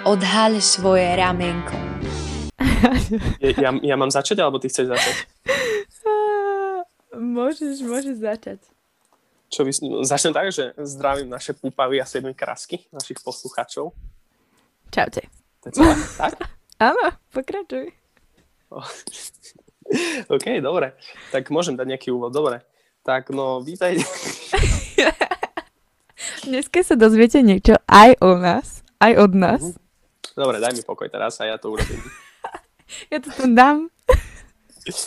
Odhaľ svoje ramienko. Ja, ja mám začať, alebo ty chceš začať? Môžeš, môžeš začať. Čo vy, no, začnem tak, že zdravím naše púpavy a sedmi krásky, našich poslucháčov. Čaute. To je celé, tak? Áno, pokračuj. OK, dobre. Tak môžem dať nejaký úvod, dobre. Tak no, vítajte. Dneska sa dozviete niečo aj o nás, aj od nás. Dobre, daj mi pokoj teraz a ja to urobím. Ja to tam dám.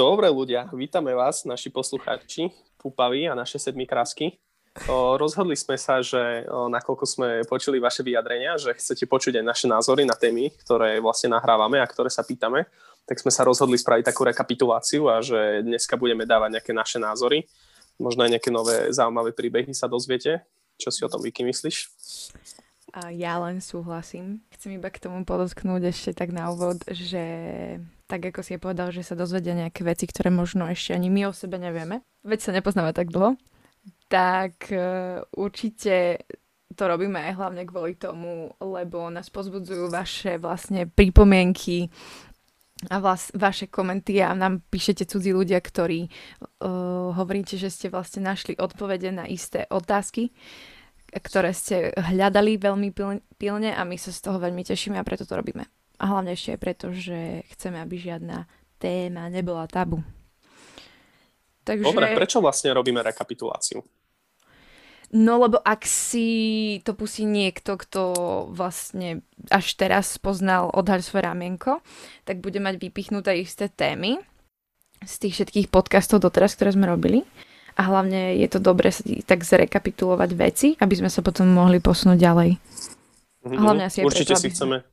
Dobre ľudia, vítame vás, naši poslucháči, púpaví a naše sedmi krásky. O, rozhodli sme sa, že o, nakoľko sme počuli vaše vyjadrenia, že chcete počuť aj naše názory na témy, ktoré vlastne nahrávame a ktoré sa pýtame, tak sme sa rozhodli spraviť takú rekapituláciu a že dneska budeme dávať nejaké naše názory. Možno aj nejaké nové zaujímavé príbehy sa dozviete. Čo si o tom, Vicky, myslíš? A ja len súhlasím. Chcem iba k tomu podotknúť ešte tak na úvod, že tak ako si je povedal, že sa dozvedia nejaké veci, ktoré možno ešte ani my o sebe nevieme, veď sa nepoznáme tak dlho, tak uh, určite to robíme aj hlavne kvôli tomu, lebo nás pozbudzujú vaše vlastne pripomienky a vlast, vaše komenty a nám píšete cudzí ľudia, ktorí uh, hovoríte, že ste vlastne našli odpovede na isté otázky, ktoré ste hľadali veľmi pilne a my sa z toho veľmi tešíme a preto to robíme. A hlavne ešte aj preto, že chceme, aby žiadna téma nebola tabu. Takže... Dobre, prečo vlastne robíme rekapituláciu? No lebo ak si to pustí niekto, kto vlastne až teraz poznal Odhaľ svoje ramienko, tak bude mať vypichnuté isté témy z tých všetkých podcastov doteraz, ktoré sme robili a hlavne je to dobré sa tak zrekapitulovať veci, aby sme sa potom mohli posunúť ďalej. Mm-hmm. hlavne asi určite preto, si chceme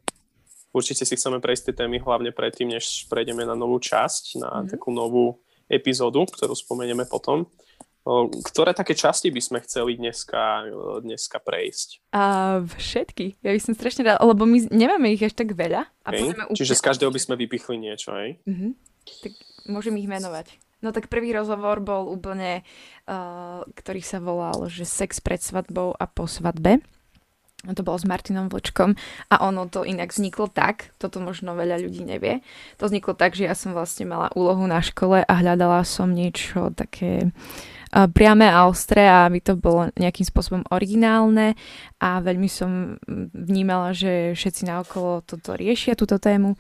Určite si chceme prejsť tie témy hlavne predtým, než prejdeme na novú časť, na mm-hmm. takú novú epizódu, ktorú spomenieme potom. Ktoré také časti by sme chceli dneska, dneska prejsť? A všetky. Ja by som strašne rád, lebo my nemáme ich až tak veľa. A okay. Čiže z každého by sme vypichli niečo, hej? Mm-hmm. Tak môžem ich menovať. No tak prvý rozhovor bol úplne, uh, ktorý sa volal, že sex pred svadbou a po svadbe. A to bolo s Martinom Vlčkom. A ono to inak vzniklo tak, toto možno veľa ľudí nevie, to vzniklo tak, že ja som vlastne mala úlohu na škole a hľadala som niečo také uh, priame a ostré a aby to bolo nejakým spôsobom originálne. A veľmi som vnímala, že všetci naokolo toto riešia, túto tému,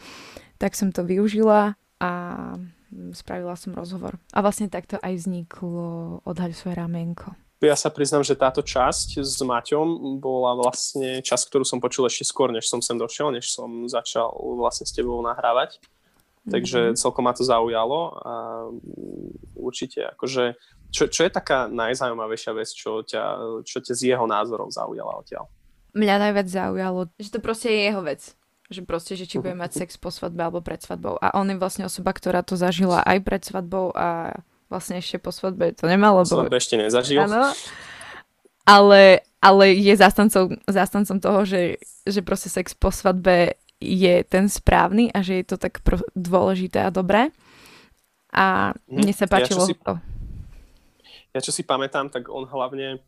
tak som to využila a spravila som rozhovor. A vlastne takto aj vzniklo Odhaľ svoje ramienko. Ja sa priznám, že táto časť s Maťom bola vlastne časť, ktorú som počul ešte skôr, než som sem došiel, než som začal vlastne s tebou nahrávať. Takže mm-hmm. celkom ma to zaujalo a určite akože, čo, čo je taká najzaujímavejšia vec, čo ťa, čo ťa z jeho názorov zaujala odtiaľ? Mňa najviac zaujalo, že to proste je jeho vec že proste, že či bude mať sex po svadbe alebo pred svadbou. A on je vlastne osoba, ktorá to zažila aj pred svadbou a vlastne ešte po svadbe to nemalo. Lebo... Svadbe ešte nezažil. Áno. Ale, ale je zástancom, zástancom toho, že, že proste sex po svadbe je ten správny a že je to tak pro, dôležité a dobré. A mhm. mne sa páčilo ja, si, to. Ja čo si pamätám, tak on hlavne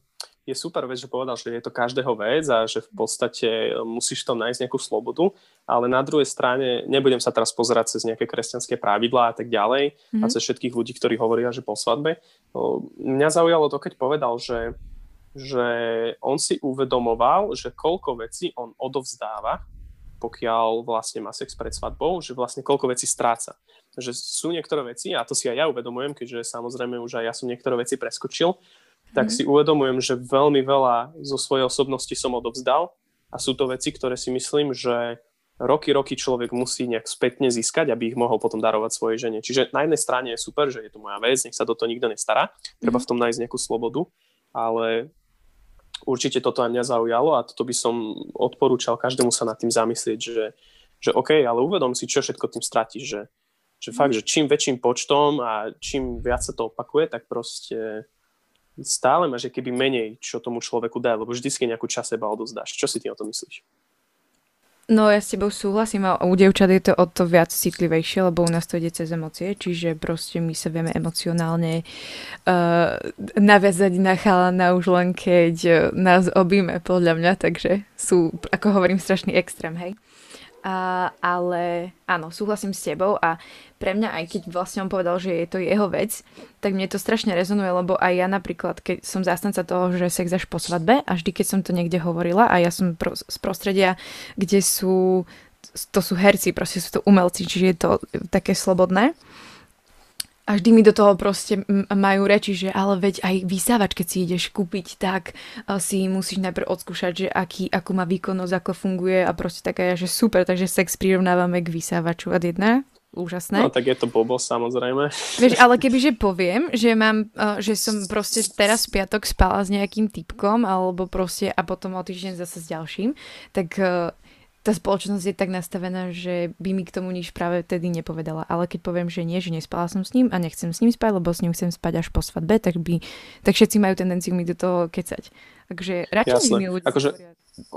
je super vec, že povedal, že je to každého vec a že v podstate musíš tam nájsť nejakú slobodu, ale na druhej strane nebudem sa teraz pozerať cez nejaké kresťanské pravidlá a tak ďalej mm-hmm. a mhm. cez všetkých ľudí, ktorí hovoria, že po svadbe. Mňa zaujalo to, keď povedal, že, že on si uvedomoval, že koľko vecí on odovzdáva, pokiaľ vlastne má sex pred svadbou, že vlastne koľko vecí stráca. Že sú niektoré veci, a to si aj ja uvedomujem, keďže samozrejme už aj ja som niektoré veci preskočil, tak mm. si uvedomujem, že veľmi veľa zo svojej osobnosti som odovzdal a sú to veci, ktoré si myslím, že roky, roky človek musí nejak spätne získať, aby ich mohol potom darovať svojej žene. Čiže na jednej strane je super, že je to moja vec, nech sa do toho nikto nestará, treba mm. v tom nájsť nejakú slobodu, ale určite toto aj mňa zaujalo a toto by som odporúčal každému sa nad tým zamyslieť, že, že OK, ale uvedom si, čo všetko tým stratíš, že, že fakt, že čím väčším počtom a čím viac sa to opakuje, tak proste stále máš keby menej, čo tomu človeku dá, lebo vždycky nejakú čas seba odozdáš. Čo si ty o tom myslíš? No ja s tebou súhlasím a u dievčat je to o to viac citlivejšie, lebo u nás to ide cez emócie, čiže proste my sa vieme emocionálne uh, naviazať na chalana už len keď uh, nás objíme, podľa mňa, takže sú, ako hovorím, strašný extrém, hej. A, ale áno, súhlasím s tebou a pre mňa, aj keď vlastne on povedal, že je to jeho vec, tak mne to strašne rezonuje, lebo aj ja napríklad, keď som zástanca toho, že sex až po svadbe a vždy, keď som to niekde hovorila a ja som pro, z prostredia, kde sú, to sú herci, proste sú to umelci, čiže je to také slobodné, a vždy mi do toho proste majú reči, že ale veď aj vysávač, keď si ideš kúpiť, tak si musíš najprv odskúšať, že aký, akú má výkonnosť, ako funguje a proste taká, že super, takže sex prirovnávame k vysávaču a jedna. Úžasné. No tak je to bobo, samozrejme. Vieš, ale kebyže poviem, že mám, že som proste teraz v piatok spala s nejakým typkom, alebo proste a potom o týždeň zase s ďalším, tak tá spoločnosť je tak nastavená, že by mi k tomu nič práve vtedy nepovedala. Ale keď poviem, že nie, že nespala som s ním a nechcem s ním spať, lebo s ním chcem spať až po svadbe, tak, by, tak všetci majú tendenciu mi do toho kecať. Takže radšej mi ľudia akože,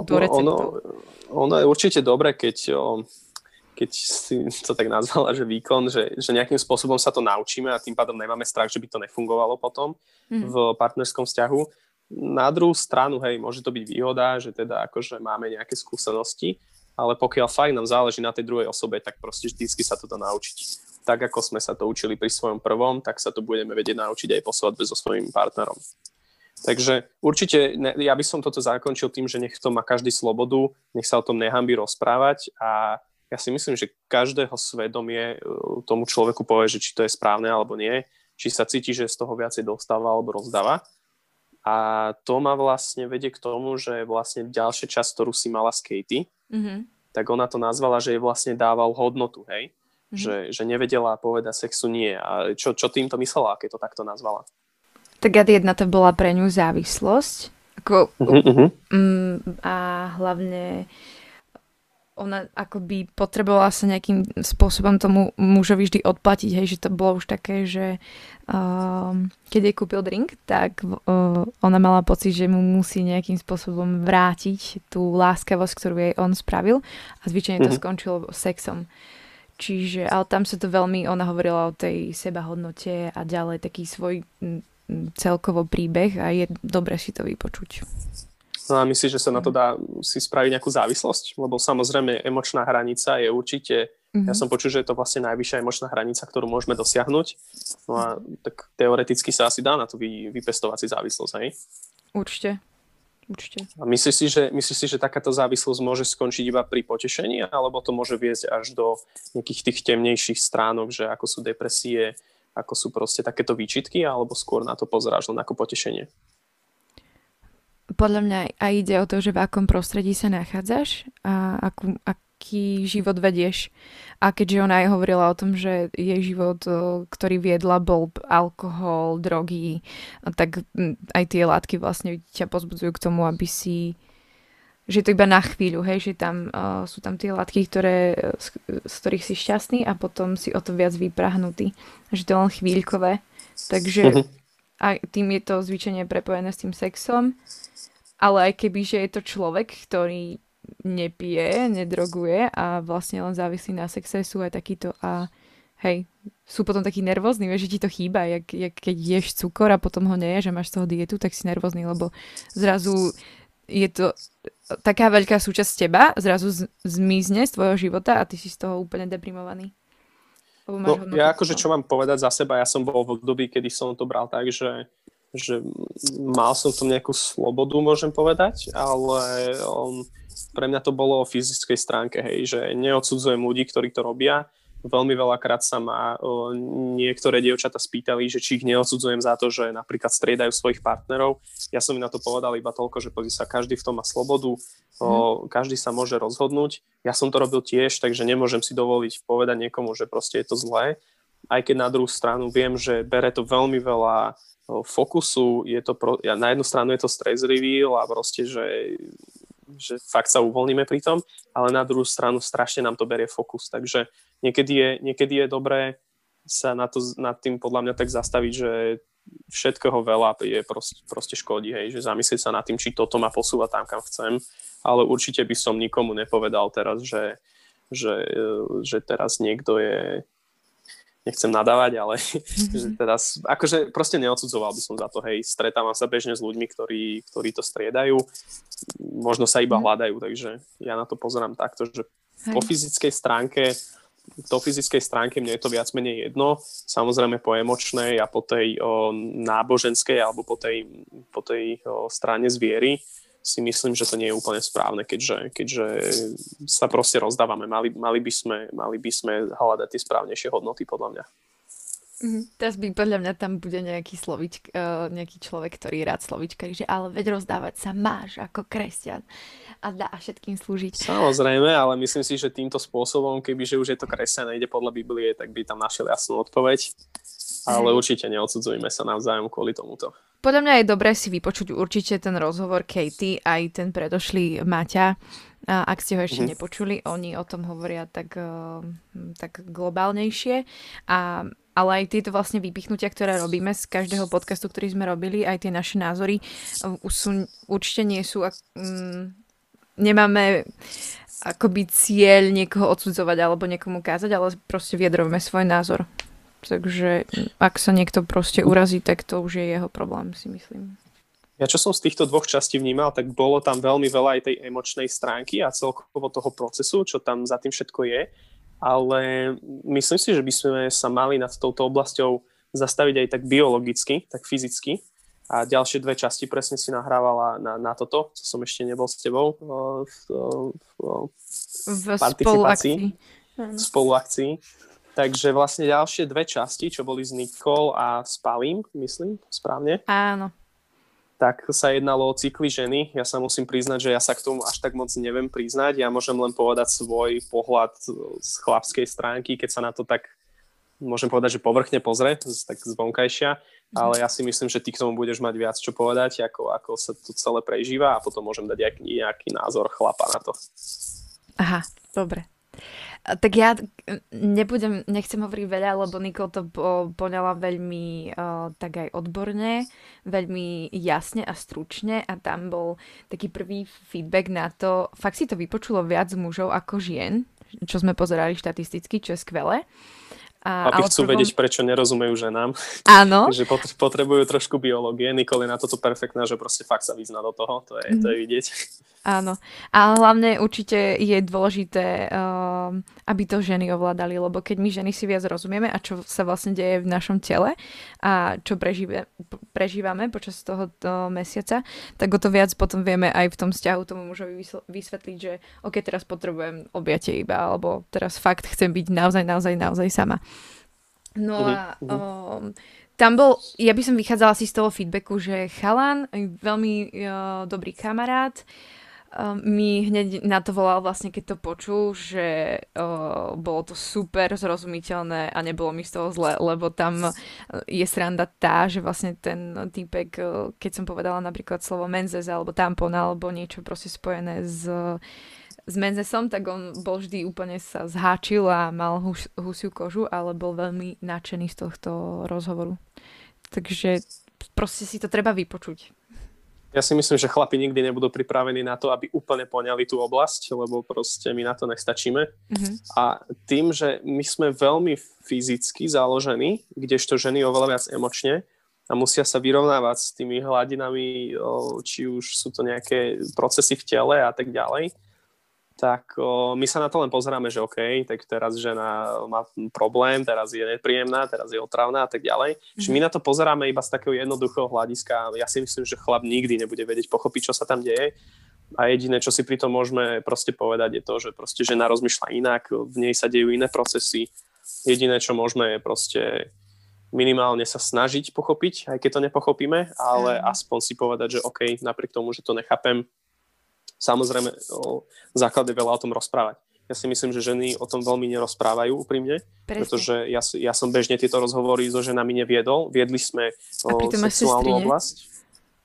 do ono, ono je určite dobré, keď, keď si to tak nazvala, že výkon, že, že nejakým spôsobom sa to naučíme a tým pádom nemáme strach, že by to nefungovalo potom mm. v partnerskom vzťahu. Na druhú stranu, hej, môže to byť výhoda, že teda akože máme nejaké skúsenosti, ale pokiaľ fakt nám záleží na tej druhej osobe, tak proste vždycky sa to dá naučiť. Tak ako sme sa to učili pri svojom prvom, tak sa to budeme vedieť naučiť aj po svadbe so svojím partnerom. Takže určite ja by som toto zakončil tým, že nech to má každý slobodu, nech sa o tom nehambí rozprávať a ja si myslím, že každého svedomie e, tomu človeku povie, že či to je správne alebo nie, či sa cíti, že z toho viacej dostáva alebo rozdáva. A to ma vlastne vedie k tomu, že vlastne ďalšia časť, ktorú si mala s Katie, mm-hmm. tak ona to nazvala, že jej vlastne dával hodnotu, hej? Mm-hmm. Že, že nevedela povedať sexu nie. A čo, čo týmto myslela, keď to takto nazvala? Tak jedna to bola pre ňu závislosť. Ako, mm-hmm. um, a hlavne ona akoby potrebovala sa nejakým spôsobom tomu mužovi vždy odplatiť, hej, že to bolo už také, že uh, keď jej kúpil drink, tak uh, ona mala pocit, že mu musí nejakým spôsobom vrátiť tú láskavosť, ktorú jej on spravil a zvyčajne to mm-hmm. skončilo sexom. Čiže, ale tam sa to veľmi, ona hovorila o tej sebahodnote a ďalej taký svoj celkovo príbeh a je dobre si to vypočuť. No a myslíš, že sa na to dá si spraviť nejakú závislosť? Lebo samozrejme emočná hranica je určite, mm-hmm. ja som počul, že je to vlastne najvyššia emočná hranica, ktorú môžeme dosiahnuť. No a tak teoreticky sa asi dá na to vy, vypestovať si závislosť, hej? Určite. Určite. A myslíš si, že, myslíš si, že takáto závislosť môže skončiť iba pri potešení, alebo to môže viesť až do nejakých tých temnejších stránok, že ako sú depresie, ako sú proste takéto výčitky, alebo skôr na to pozeráš len ako potešenie? Podľa mňa aj ide o to, že v akom prostredí sa nachádzaš a akú, aký život vedieš. A keďže ona aj hovorila o tom, že jej život, ktorý viedla, bol alkohol, drogy, tak aj tie látky vlastne ťa pozbudzujú k tomu, aby si že to iba na chvíľu, hej, že tam uh, sú tam tie látky, ktoré, z, z ktorých si šťastný a potom si o to viac vyprahnutý. Že to je len chvíľkové. Takže uh-huh. a tým je to zvyčajne prepojené s tým sexom ale aj keby, že je to človek, ktorý nepije, nedroguje a vlastne len závislí na sexe, sú aj takýto a hej, sú potom takí nervózni, vieš, že ti to chýba, jak, jak keď ješ cukor a potom ho neješ a máš z toho dietu, tak si nervózny, lebo zrazu je to taká veľká súčasť teba, zrazu zmizne z tvojho života a ty si z toho úplne deprimovaný. No, ja akože čo mám povedať za seba, ja som bol v období, kedy som to bral tak, že že mal som tam nejakú slobodu, môžem povedať, ale um, pre mňa to bolo o fyzickej stránke, hej, že neodsudzujem ľudí, ktorí to robia. Veľmi veľakrát sa ma uh, niektoré dievčata spýtali, že či ich neodsudzujem za to, že napríklad striedajú svojich partnerov. Ja som im na to povedal iba toľko, že pozri sa, každý v tom má slobodu, mm. každý sa môže rozhodnúť. Ja som to robil tiež, takže nemôžem si dovoliť povedať niekomu, že proste je to zlé. Aj keď na druhú stranu viem, že bere to veľmi veľa fokusu, je to pro, ja, na jednu stranu je to stress reveal a proste, že, že fakt sa uvoľníme pri tom, ale na druhú stranu strašne nám to berie fokus, takže niekedy je, niekedy je dobré sa na to, nad tým podľa mňa tak zastaviť, že všetkého veľa je proste, proste škodí, hej, že zamyslieť sa nad tým, či toto ma posúva tam, kam chcem ale určite by som nikomu nepovedal teraz, že, že, že teraz niekto je nechcem nadávať, ale že teraz, akože proste neodsudzoval by som za to, hej, stretávam sa bežne s ľuďmi, ktorí, ktorí to striedajú, možno sa iba mhm. hľadajú, takže ja na to pozerám takto, že po fyzickej stránke po fyzickej stránke mne je to viac menej jedno, samozrejme po emočnej a po tej o, náboženskej alebo po tej, po tej o, strane zviery si myslím, že to nie je úplne správne, keďže, keďže sa proste rozdávame. Mali, mali, by sme, mali by sme hľadať tie správnejšie hodnoty, podľa mňa. Mm, teraz by podľa mňa tam bude nejaký, slovič, uh, nejaký človek, ktorý rád slovička, že ale veď rozdávať sa máš ako kresťan a dá všetkým slúžiť. Samozrejme, ale myslím si, že týmto spôsobom, kebyže už je to kresťan a ide podľa Biblie, tak by tam našiel jasnú odpoveď. Ale Hej. určite neodsudzujme sa navzájom kvôli tomuto. Podľa mňa je dobré si vypočuť určite ten rozhovor Katie, aj ten predošlý Maťa. A ak ste ho ešte mm-hmm. nepočuli, oni o tom hovoria tak, uh, tak globálnejšie. A, ale aj tieto vlastne vypichnutia, ktoré robíme z každého podcastu, ktorý sme robili, aj tie naše názory, uh, sú, určite nie sú... Um, nemáme akoby cieľ niekoho odsudzovať alebo niekomu kázať, ale proste vyjadrujeme svoj názor. Takže ak sa niekto proste urazí, tak to už je jeho problém, si myslím. Ja čo som z týchto dvoch častí vnímal, tak bolo tam veľmi veľa aj tej emočnej stránky a celkovo toho procesu, čo tam za tým všetko je. Ale myslím si, že by sme sa mali nad touto oblasťou zastaviť aj tak biologicky, tak fyzicky. A ďalšie dve časti presne si nahrávala na, na toto, co som ešte nebol s tebou v, v, v, v participácii. Spoluakcii. Takže vlastne ďalšie dve časti, čo boli s Nikol a s Palím, myslím, správne? Áno. Tak sa jednalo o cykly ženy. Ja sa musím priznať, že ja sa k tomu až tak moc neviem priznať. Ja môžem len povedať svoj pohľad z chlapskej stránky, keď sa na to tak môžem povedať, že povrchne pozrie, tak zvonkajšia, ale ja si myslím, že ty k tomu budeš mať viac čo povedať, ako, ako sa to celé prežíva a potom môžem dať nejaký názor chlapa na to. Aha, dobre. Tak ja nebudem, nechcem hovoriť veľa, lebo Nikol to poňala veľmi uh, tak aj odborne, veľmi jasne a stručne a tam bol taký prvý feedback na to, fakt si to vypočulo viac mužov ako žien, čo sme pozerali štatisticky, čo je skvelé. A, Aby chcú prvom... vedieť, prečo nerozumejú ženám. Áno. že potrebujú trošku biológie. Nikoli na toto perfektná, že proste fakt sa vyzná do toho. To je, mm. to je vidieť. Áno. A hlavne určite je dôležité, uh, aby to ženy ovládali, lebo keď my ženy si viac rozumieme a čo sa vlastne deje v našom tele a čo prežíve, prežívame počas tohoto mesiaca, tak o to viac potom vieme aj v tom vzťahu tomu mužovi vysvetliť, že ok, teraz potrebujem objatie iba, alebo teraz fakt chcem byť naozaj, naozaj, naozaj sama. No a um, tam bol, ja by som vychádzala si z toho feedbacku, že chalan, veľmi uh, dobrý kamarát, uh, mi hneď na to volal vlastne, keď to počul, že uh, bolo to super zrozumiteľné a nebolo mi z toho zle, lebo tam je sranda tá, že vlastne ten týpek, keď som povedala napríklad slovo menzes alebo tampon alebo niečo proste spojené s s menzesom, tak on bol vždy úplne sa zháčil a mal hus, husiu kožu, ale bol veľmi nadšený z tohto rozhovoru. Takže proste si to treba vypočuť. Ja si myslím, že chlapi nikdy nebudú pripravení na to, aby úplne poňali tú oblasť, lebo proste my na to nestačíme. Mm-hmm. A tým, že my sme veľmi fyzicky založení, kdežto ženy oveľa viac emočne a musia sa vyrovnávať s tými hladinami, či už sú to nejaké procesy v tele a tak ďalej, tak o, my sa na to len pozeráme, že OK, tak teraz žena má problém, teraz je nepríjemná, teraz je otravná a tak ďalej. Mm-hmm. Čiže my na to pozeráme iba z takého jednoduchého hľadiska. Ja si myslím, že chlap nikdy nebude vedieť pochopiť, čo sa tam deje. A jediné, čo si pri tom môžeme proste povedať, je to, že proste žena rozmýšľa inak, v nej sa dejú iné procesy. Jediné, čo môžeme je proste minimálne sa snažiť pochopiť, aj keď to nepochopíme, ale mm. aspoň si povedať, že OK, napriek tomu, že to nechápem, samozrejme o základe veľa o tom rozprávať. Ja si myslím, že ženy o tom veľmi nerozprávajú úprimne, Presne. pretože ja, ja som bežne tieto rozhovory so ženami neviedol. Viedli sme o, sexuálnu oblasť.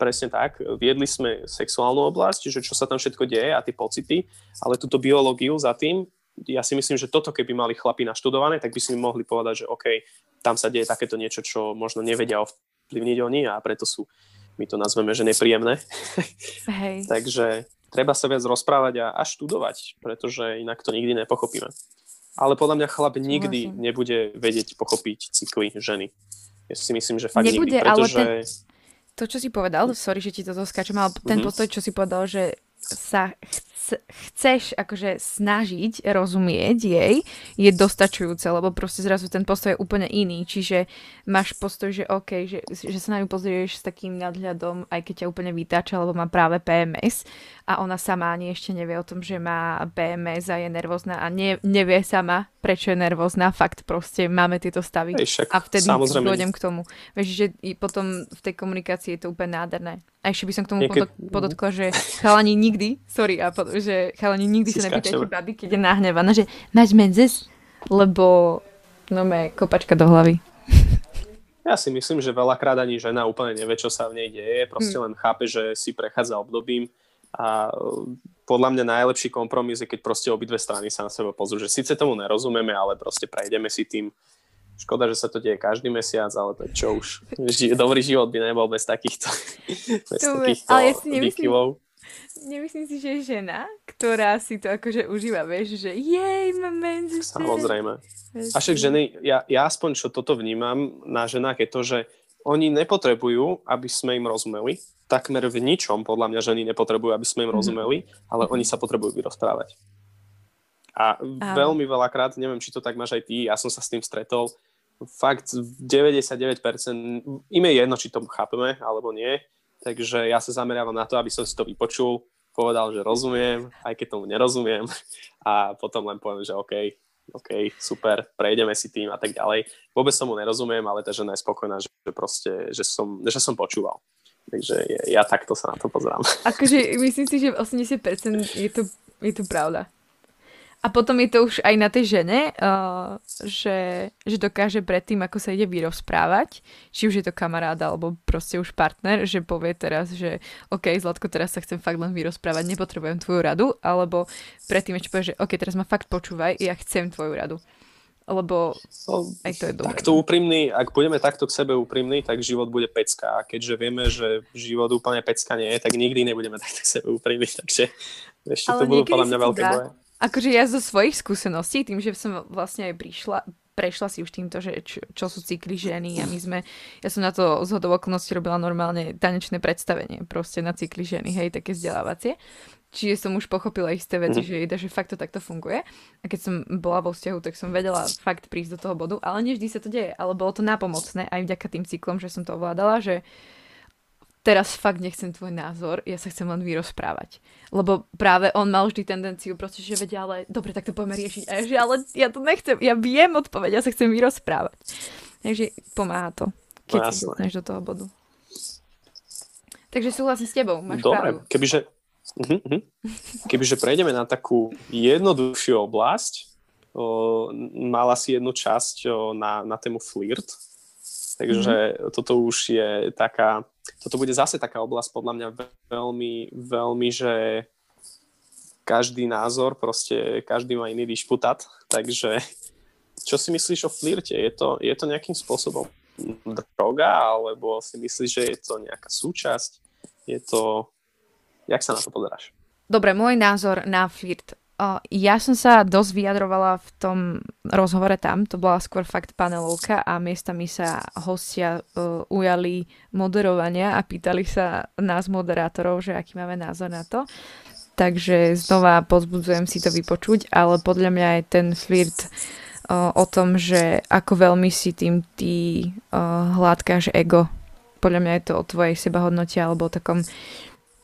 Presne tak. Viedli sme sexuálnu oblasť, že čo sa tam všetko deje a tie pocity, ale túto biológiu za tým, ja si myslím, že toto keby mali chlapi naštudované, tak by si mi mohli povedať, že OK, tam sa deje takéto niečo, čo možno nevedia ovplyvniť oni a preto sú my to nazveme, že nepríjemné. Hej. takže, treba sa viac rozprávať a, a študovať, pretože inak to nikdy nepochopíme. Ale podľa mňa chlap nikdy Súhlasím. nebude vedieť pochopiť cykly ženy. Ja si myslím, že fakt Nebude, nikdy, pretože... Ale ten, to, čo si povedal, sorry, že ti to skáčem, ale ten mm-hmm. postoj, čo si povedal, že sa chce, chceš akože snažiť rozumieť jej, je dostačujúce, lebo proste zrazu ten postoj je úplne iný. Čiže máš postoj, že OK, že, že sa na ňu pozrieš s takým nadhľadom, aj keď ťa úplne vytáča, lebo má práve PMS a ona sama ani ešte nevie o tom, že má PMS a je nervózna a ne, nevie sama, prečo je nervózna. Fakt proste máme tieto stavy. Ej, však, a vtedy samozrejme. k tomu. Vieš, že potom v tej komunikácii je to úplne nádherné. A ešte by som k tomu Niekedy... podotkla, že chalani nikdy, sorry, a pod, že chalani nikdy si sa nepýtajte baby, keď je nahnevaná, že máš menzes? Lebo no me kopačka do hlavy. Ja si myslím, že veľakrát ani žena úplne nevie, čo sa v nej deje, proste hmm. len chápe, že si prechádza obdobím a podľa mňa najlepší kompromis je, keď proste obidve strany sa na seba pozrú, že síce tomu nerozumieme, ale proste prejdeme si tým. Škoda, že sa to deje každý mesiac, ale to čo už. Dobrý život by nebol bez takýchto, bez to takýchto ale ja si nemyslím, nemyslím si, že je žena, ktorá si to akože užíva, vieš, že jej, mám menzu. Samozrejme. A však ženy, ja, ja aspoň čo toto vnímam na ženách je to, že oni nepotrebujú, aby sme im rozumeli, takmer v ničom, podľa mňa ženy nepotrebujú, aby sme im mhm. rozumeli, ale oni sa potrebujú vyrozprávať. A veľmi veľakrát, neviem, či to tak máš aj ty, ja som sa s tým stretol, fakt 99% im je jedno, či to chápeme alebo nie, takže ja sa zameriavam na to, aby som si to vypočul, povedal, že rozumiem, aj keď tomu nerozumiem a potom len poviem, že OK, OK, super, prejdeme si tým a tak ďalej. Vôbec tomu nerozumiem, ale tá žena je spokojná, že, proste, že som, že som počúval. Takže ja takto sa na to pozerám. Akože myslím si, že 80% je to, je to pravda. A potom je to už aj na tej žene, uh, že, že dokáže predtým, ako sa ide vyrozprávať, či už je to kamarád alebo proste už partner, že povie teraz, že OK, Zlatko, teraz sa chcem fakt len vyrozprávať, nepotrebujem tvoju radu, alebo predtým ešte povie, že OK, teraz ma fakt počúvaj, ja chcem tvoju radu lebo no, aj to je dobré. Takto úprimný, ak budeme takto k sebe úprimní, tak život bude pecka. A keďže vieme, že život úplne pecka nie je, tak nikdy nebudeme takto k sebe úprimní. Takže ešte Ale to budú podľa mňa veľké boje. Akože ja zo svojich skúseností, tým, že som vlastne aj prišla, prešla si už týmto, že čo, čo sú cykly ženy a my sme, ja som na to z okolností robila normálne tanečné predstavenie proste na cykly ženy, hej, také vzdelávacie. Čiže som už pochopila isté veci, mm. že, že fakt to takto funguje. A keď som bola vo vzťahu, tak som vedela fakt prísť do toho bodu, ale nevždy sa to deje. Ale bolo to nápomocné aj vďaka tým cyklom, že som to ovládala, že teraz fakt nechcem tvoj názor, ja sa chcem len vyrozprávať. Lebo práve on mal vždy tendenciu proste, že vedia, ale dobre, tak to poďme riešiť. A ja, že ale ja to nechcem, ja viem odpoveď, ja sa chcem vyrozprávať. Takže pomáha to, keď no, sa do toho bodu. Takže súhlasím s tebou, máš Dobre, pravdu. kebyže, Uh-huh. Kebyže prejdeme na takú jednoduchšiu oblasť, o, mala si jednu časť o, na, na tému flirt, takže uh-huh. toto už je taká, toto bude zase taká oblasť podľa mňa veľmi, veľmi, že každý názor, proste každý má iný dišputát, takže čo si myslíš o flirte? Je to, je to nejakým spôsobom droga, alebo si myslíš, že je to nejaká súčasť? Je to Jak sa na to pozeráš? Dobre, môj názor na flirt. Ja som sa dosť vyjadrovala v tom rozhovore tam, to bola skôr fakt panelovka a miestami sa hostia uh, ujali moderovania a pýtali sa nás moderátorov, že aký máme názor na to. Takže znova pozbudzujem si to vypočuť, ale podľa mňa je ten flirt uh, o tom, že ako veľmi si tým ty uh, hladkáš ego. Podľa mňa je to o tvojej sebahodnote alebo o takom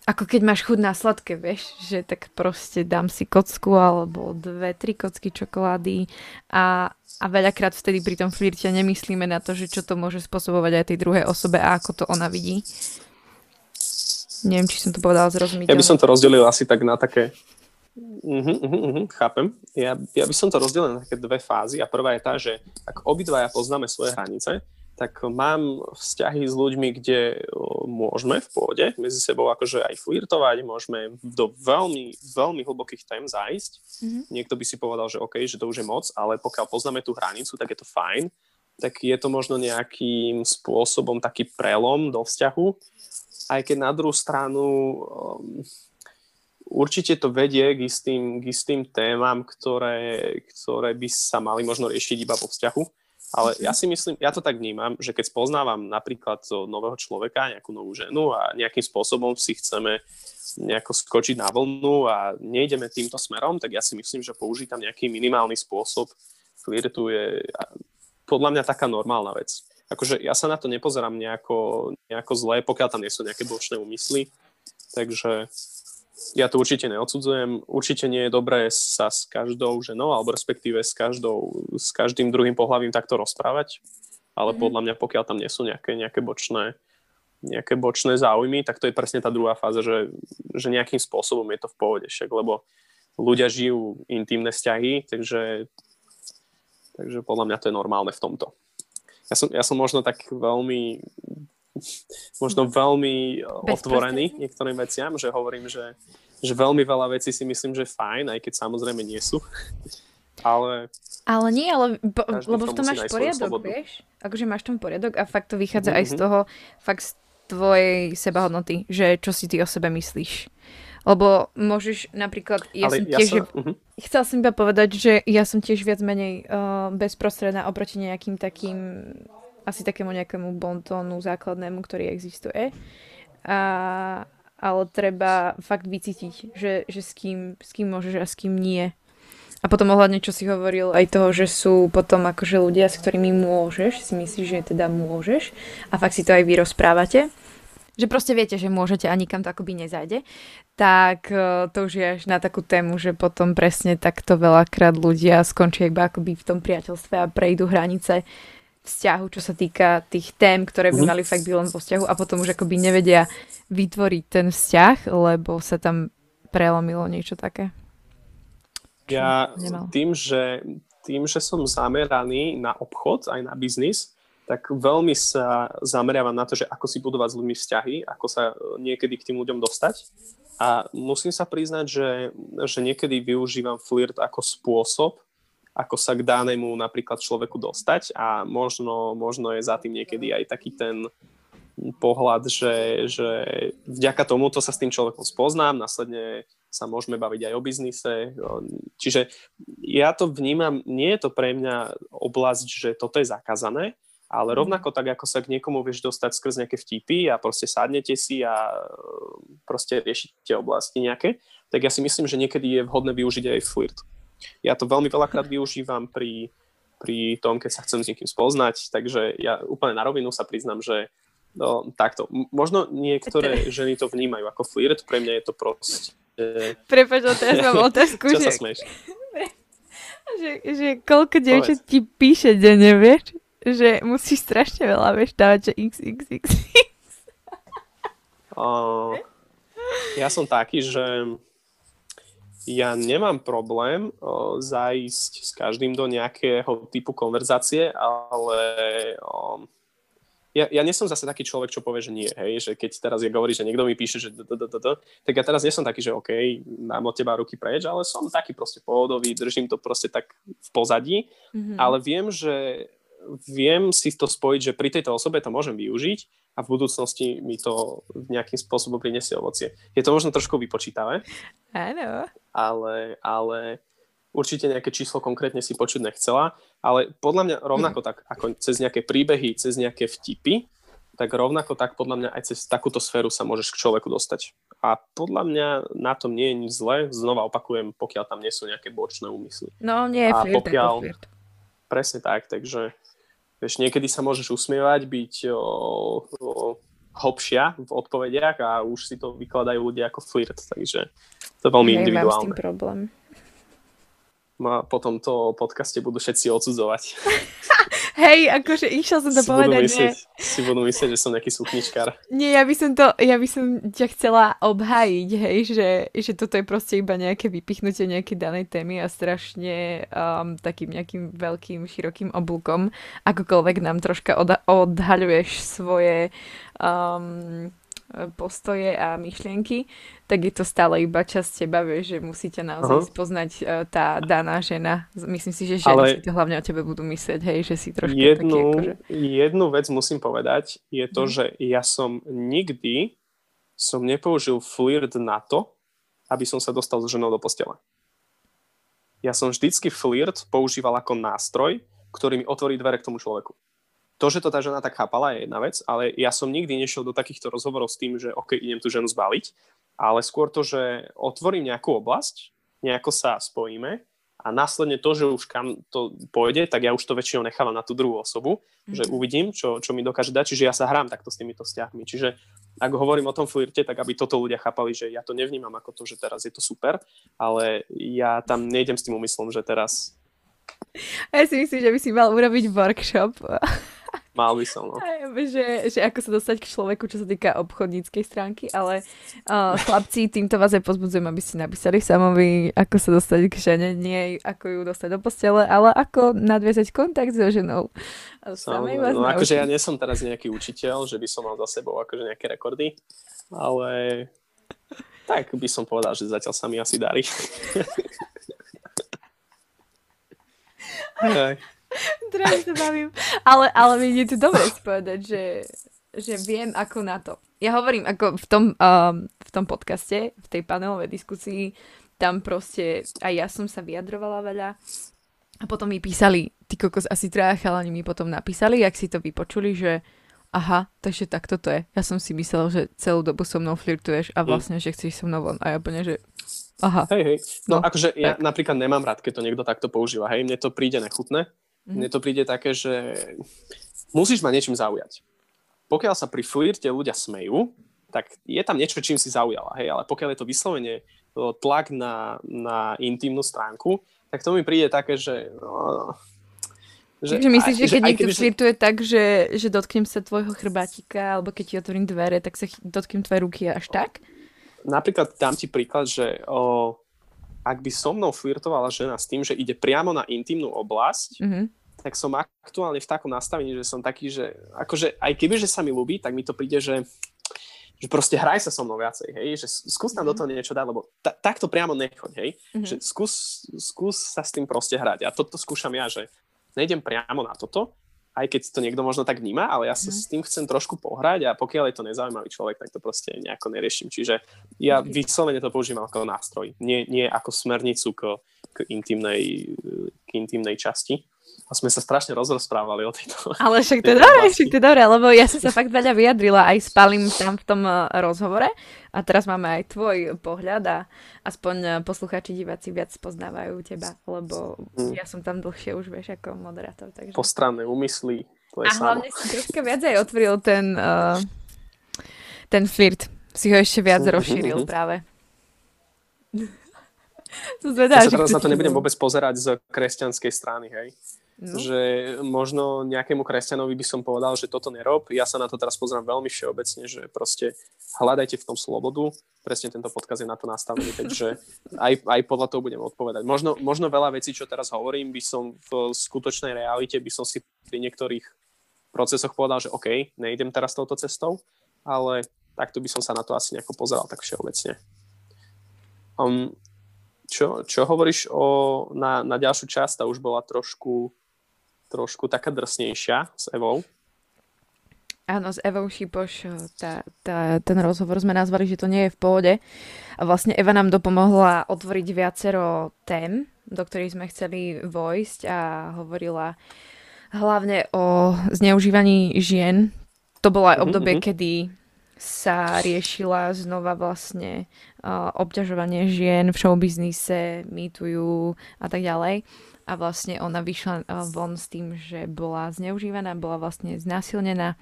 ako keď máš chuť na sladké, vieš, že tak proste dám si kocku alebo dve, tri kocky čokolády a, a veľakrát vtedy pri tom flirte nemyslíme na to, že čo to môže spôsobovať aj tej druhej osobe a ako to ona vidí. Neviem, či som to povedala zrozumiteľne. Ja by som to rozdelil asi tak na také... Uh-huh, uh-huh, chápem. Ja, ja by som to rozdelil na také dve fázy a prvá je tá, že ak obidvaja poznáme svoje hranice, tak mám vzťahy s ľuďmi, kde môžeme v pôde medzi sebou akože aj flirtovať, môžeme do veľmi, veľmi hlbokých tém zájsť. Mm-hmm. Niekto by si povedal, že OK, že to už je moc, ale pokiaľ poznáme tú hranicu, tak je to fajn. Tak je to možno nejakým spôsobom taký prelom do vzťahu. Aj keď na druhú stranu um, určite to vedie k istým, k istým témam, ktoré, ktoré by sa mali možno riešiť iba vo vzťahu. Ale ja si myslím, ja to tak vnímam, že keď spoznávam napríklad nového človeka, nejakú novú ženu a nejakým spôsobom si chceme nejako skočiť na vlnu a nejdeme týmto smerom, tak ja si myslím, že použiť tam nejaký minimálny spôsob flirtu je podľa mňa taká normálna vec. Akože ja sa na to nepozerám nejako, nejako zlé, pokiaľ tam nie sú nejaké bočné úmysly. Takže ja to určite neodsudzujem. Určite nie je dobré sa s každou ženou, alebo respektíve s, každou, s každým druhým pohľavím takto rozprávať. Ale mm-hmm. podľa mňa, pokiaľ tam nie sú nejaké, nejaké, bočné, nejaké bočné záujmy, tak to je presne tá druhá fáza, že, že nejakým spôsobom je to v pohode však, lebo ľudia žijú intimné vzťahy, takže, takže podľa mňa to je normálne v tomto. Ja som, ja som možno tak veľmi možno veľmi otvorený niektorým veciam, že hovorím, že, že veľmi veľa vecí si myslím, že fajn, aj keď samozrejme nie sú. ale... Ale nie, ale bo, lebo v tom máš poriadok, vieš? Akože máš tam poriadok a fakt to vychádza mm-hmm. aj z mhm. toho, fakt z tvojej sebahodnoty, že čo si ty o sebe myslíš. Lebo môžeš napríklad, ja Ale som ja tiež, sa, uh-huh. chcela som iba povedať, že ja som tiež viac menej uh, bezprostredná oproti nejakým takým asi takému nejakému bontónu základnému, ktorý existuje. A, ale treba fakt vycítiť, že, že s, kým, s kým môžeš a s kým nie. A potom ohľadne, čo si hovoril, aj toho, že sú potom akože ľudia, s ktorými môžeš, si myslíš, že teda môžeš a fakt si to aj vy rozprávate, že proste viete, že môžete a nikam to akoby nezajde, tak e, to už je až na takú tému, že potom presne takto veľakrát ľudia skončia iba akoby v tom priateľstve a prejdú hranice vzťahu, čo sa týka tých tém, ktoré by mhm. mali fakt byť len vo vzťahu a potom už akoby nevedia vytvoriť ten vzťah, lebo sa tam prelomilo niečo také. Ja tým že, tým, že som zameraný na obchod, aj na biznis, tak veľmi sa zameriavam na to, že ako si budovať s ľuďmi vzťahy, ako sa niekedy k tým ľuďom dostať. A musím sa priznať, že, že niekedy využívam flirt ako spôsob, ako sa k danému napríklad človeku dostať a možno, možno je za tým niekedy aj taký ten pohľad, že, že vďaka tomuto sa s tým človekom spoznám, následne sa môžeme baviť aj o biznise. Čiže ja to vnímam, nie je to pre mňa oblasť, že toto je zakázané, ale mhm. rovnako tak, ako sa k niekomu vieš dostať skrz nejaké vtipy a proste sadnete si a proste riešite oblasti nejaké, tak ja si myslím, že niekedy je vhodné využiť aj flirt. Ja to veľmi veľakrát využívam pri, pri tom, keď sa chcem s niekým spoznať, takže ja úplne na rovinu sa priznám, že no, takto. Možno niektoré ženy to vnímajú ako flirt, pre mňa je to proste... Prepač, teraz mám otázku, Čo že... sa smeješ? že, že koľko dievčat ti píše denne, vieš? Že musíš strašne veľa, vieš, dávať, že xxx. Uh, ja som taký, že ja nemám problém o, zájsť s každým do nejakého typu konverzácie, ale o, ja, ja nie som zase taký človek, čo povie, že nie, hej, že keď teraz je hovorí, že niekto mi píše, že tak ja teraz nie som taký, že OK, mám od teba ruky preč, ale som taký proste pohodový, držím to proste tak v pozadí, mm-hmm. ale viem, že viem si to spojiť, že pri tejto osobe to môžem využiť a v budúcnosti mi to nejakým spôsobom prinesie ovocie. Je to možno trošku vypočítavé. Áno. Ale, ale určite nejaké číslo konkrétne si počuť nechcela, ale podľa mňa rovnako tak, ako cez nejaké príbehy, cez nejaké vtipy, tak rovnako tak podľa mňa aj cez takúto sféru sa môžeš k človeku dostať. A podľa mňa na tom nie je nič zlé, znova opakujem, pokiaľ tam nie sú nejaké bočné úmysly. No, nie je flirt, pokiaľ, flirt. Presne tak, takže Vieš, niekedy sa môžeš usmievať, byť o, o, hlbšia v odpovediach a už si to vykladajú ľudia ako flirt, takže to je veľmi Hej, individuálne. Mám s tým problém. A po tomto podcaste budú všetci odsudzovať. Hej, akože išiel som to si povedať, budú myslieť, že... Si budú myslieť, že som nejaký súkničkár. Nie, ja by som to, ja by som ťa chcela obhájiť, hej, že, že toto je proste iba nejaké vypichnutie nejakej danej témy a strašne um, takým nejakým veľkým, širokým oblúkom, akokoľvek nám troška od, odhaľuješ svoje um, postoje a myšlienky, tak je to stále iba časť teba, vieš, že musíte naozaj uh-huh. spoznať uh, tá daná žena. Myslím si, že ženy Ale si to hlavne o tebe budú myslieť, hej, že si trošku jednu, taký akože... Jednu vec musím povedať, je to, hmm. že ja som nikdy som nepoužil flirt na to, aby som sa dostal s ženou do postele. Ja som vždycky flirt používal ako nástroj, ktorý mi otvorí dvere k tomu človeku. To, že to tá žena tak chápala, je jedna vec, ale ja som nikdy nešiel do takýchto rozhovorov s tým, že OK, idem tú ženu zbaliť, ale skôr to, že otvorím nejakú oblasť, nejako sa spojíme a následne to, že už kam to pôjde, tak ja už to väčšinou nechávam na tú druhú osobu, mm-hmm. že uvidím, čo, čo mi dokáže dať, čiže ja sa hrám takto s týmito vzťahmi. Čiže ak hovorím o tom flirte, tak aby toto ľudia chápali, že ja to nevnímam ako to, že teraz je to super, ale ja tam nejdem s tým úmyslom, že teraz... Ja si myslím, že by si mal urobiť workshop Mal by som, no. Že, že ako sa dostať k človeku, čo sa týka obchodníckej stránky, ale uh, chlapci, týmto vás aj pozbudzujem, aby ste napísali samovi, ako sa dostať k žene, nie ako ju dostať do postele, ale ako nadviazať kontakt so ženou. Samej vás no akože ja nie som teraz nejaký učiteľ, že by som mal za sebou akože nejaké rekordy, ale tak by som povedal, že zatiaľ sa mi asi darí. Teraz sa bavím. Ale, ale je to dobre spovedať, že, že viem ako na to. Ja hovorím, ako v tom, um, v tom podcaste, v tej panelovej diskusii, tam proste aj ja som sa vyjadrovala veľa a potom mi písali, ty kokos, asi traja chalani mi potom napísali, ak si to vypočuli, že aha, takže takto to je. Ja som si myslel, že celú dobu so mnou flirtuješ a mm. vlastne, že chceš so mnou von. A ja plne, že aha. Hej, hej. No, no akože tak. ja napríklad nemám rád, keď to niekto takto používa. Hej, mne to príde nechutné. Mm. Mne to príde také, že musíš ma niečím zaujať. Pokiaľ sa pri flirte ľudia smejú, tak je tam niečo, čím si zaujala, hej, ale pokiaľ je to vyslovene tlak na, na intimnú stránku, tak to mi príde také, že... No, že Takže myslíš, že keď že, niekto flirtuje že... tak, že, že dotknem sa tvojho chrbátika, alebo keď ti otvorím dvere, tak sa dotknem tvoje ruky až tak? Napríklad dám ti príklad, že o, ak by so mnou flirtovala žena s tým, že ide priamo na intimnú oblasť, mm-hmm. tak som aktuálne v takom nastavení, že som taký, že akože aj keby, že sa mi ľúbi, tak mi to príde, že že proste hraj sa so mnou viacej, hej, že skús tam mm-hmm. do toho niečo dať, lebo ta, takto priamo nechoď, hej, mm-hmm. že skús, skús sa s tým proste hrať a toto skúšam ja, že nejdem priamo na toto, aj keď to niekto možno tak vníma, ale ja sa mm. s tým chcem trošku pohrať a pokiaľ je to nezaujímavý človek, tak to proste nejako neriešim. Čiže ja mm. vyslovene to používam ako nástroj, nie, nie ako smernicu k, k, intimnej, k intimnej časti a sme sa strašne rozprávali o tejto Ale však to je dobré, však to je dobré, lebo ja som sa fakt veľa vyjadrila aj s Palim tam v tom eh, rozhovore a teraz máme aj tvoj pohľad a aspoň eh, poslucháči, diváci viac poznávajú teba, lebo mm. ja som tam dlhšie už, vieš, ako moderátor. Takže... Postranné úmysly. A hlavne si troška viac aj otvoril ten, uh, ten flirt. Si ho ešte viac mm-hmm. rozšíril práve. Zvedá, ja sa teraz na to nebudem vôbec pozerať z kresťanskej strany, hej. No. Že možno nejakému kresťanovi by som povedal, že toto nerob. Ja sa na to teraz pozerám veľmi všeobecne, že proste hľadajte v tom slobodu. Presne tento podkaz je na to nastavený, takže aj, aj podľa toho budem odpovedať. Možno, možno veľa vecí, čo teraz hovorím, by som v skutočnej realite, by som si pri niektorých procesoch povedal, že OK, nejdem teraz touto cestou, ale takto by som sa na to asi nejako pozeral tak všeobecne. Um, čo, čo hovoríš o, na, na ďalšiu časť? Tá už bola trošku trošku taká drsnejšia s Evou. Áno, s Evou Šipoš, tá, tá, ten rozhovor sme nazvali, že to nie je v pohode. A vlastne Eva nám dopomohla otvoriť viacero tém, do ktorých sme chceli vojsť a hovorila hlavne o zneužívaní žien. To bolo aj mhm, obdobie, mm-hmm. kedy sa riešila znova vlastne uh, obťažovanie žien v showbiznise, mýtujú a tak ďalej a vlastne ona vyšla uh, von s tým, že bola zneužívaná, bola vlastne znásilnená.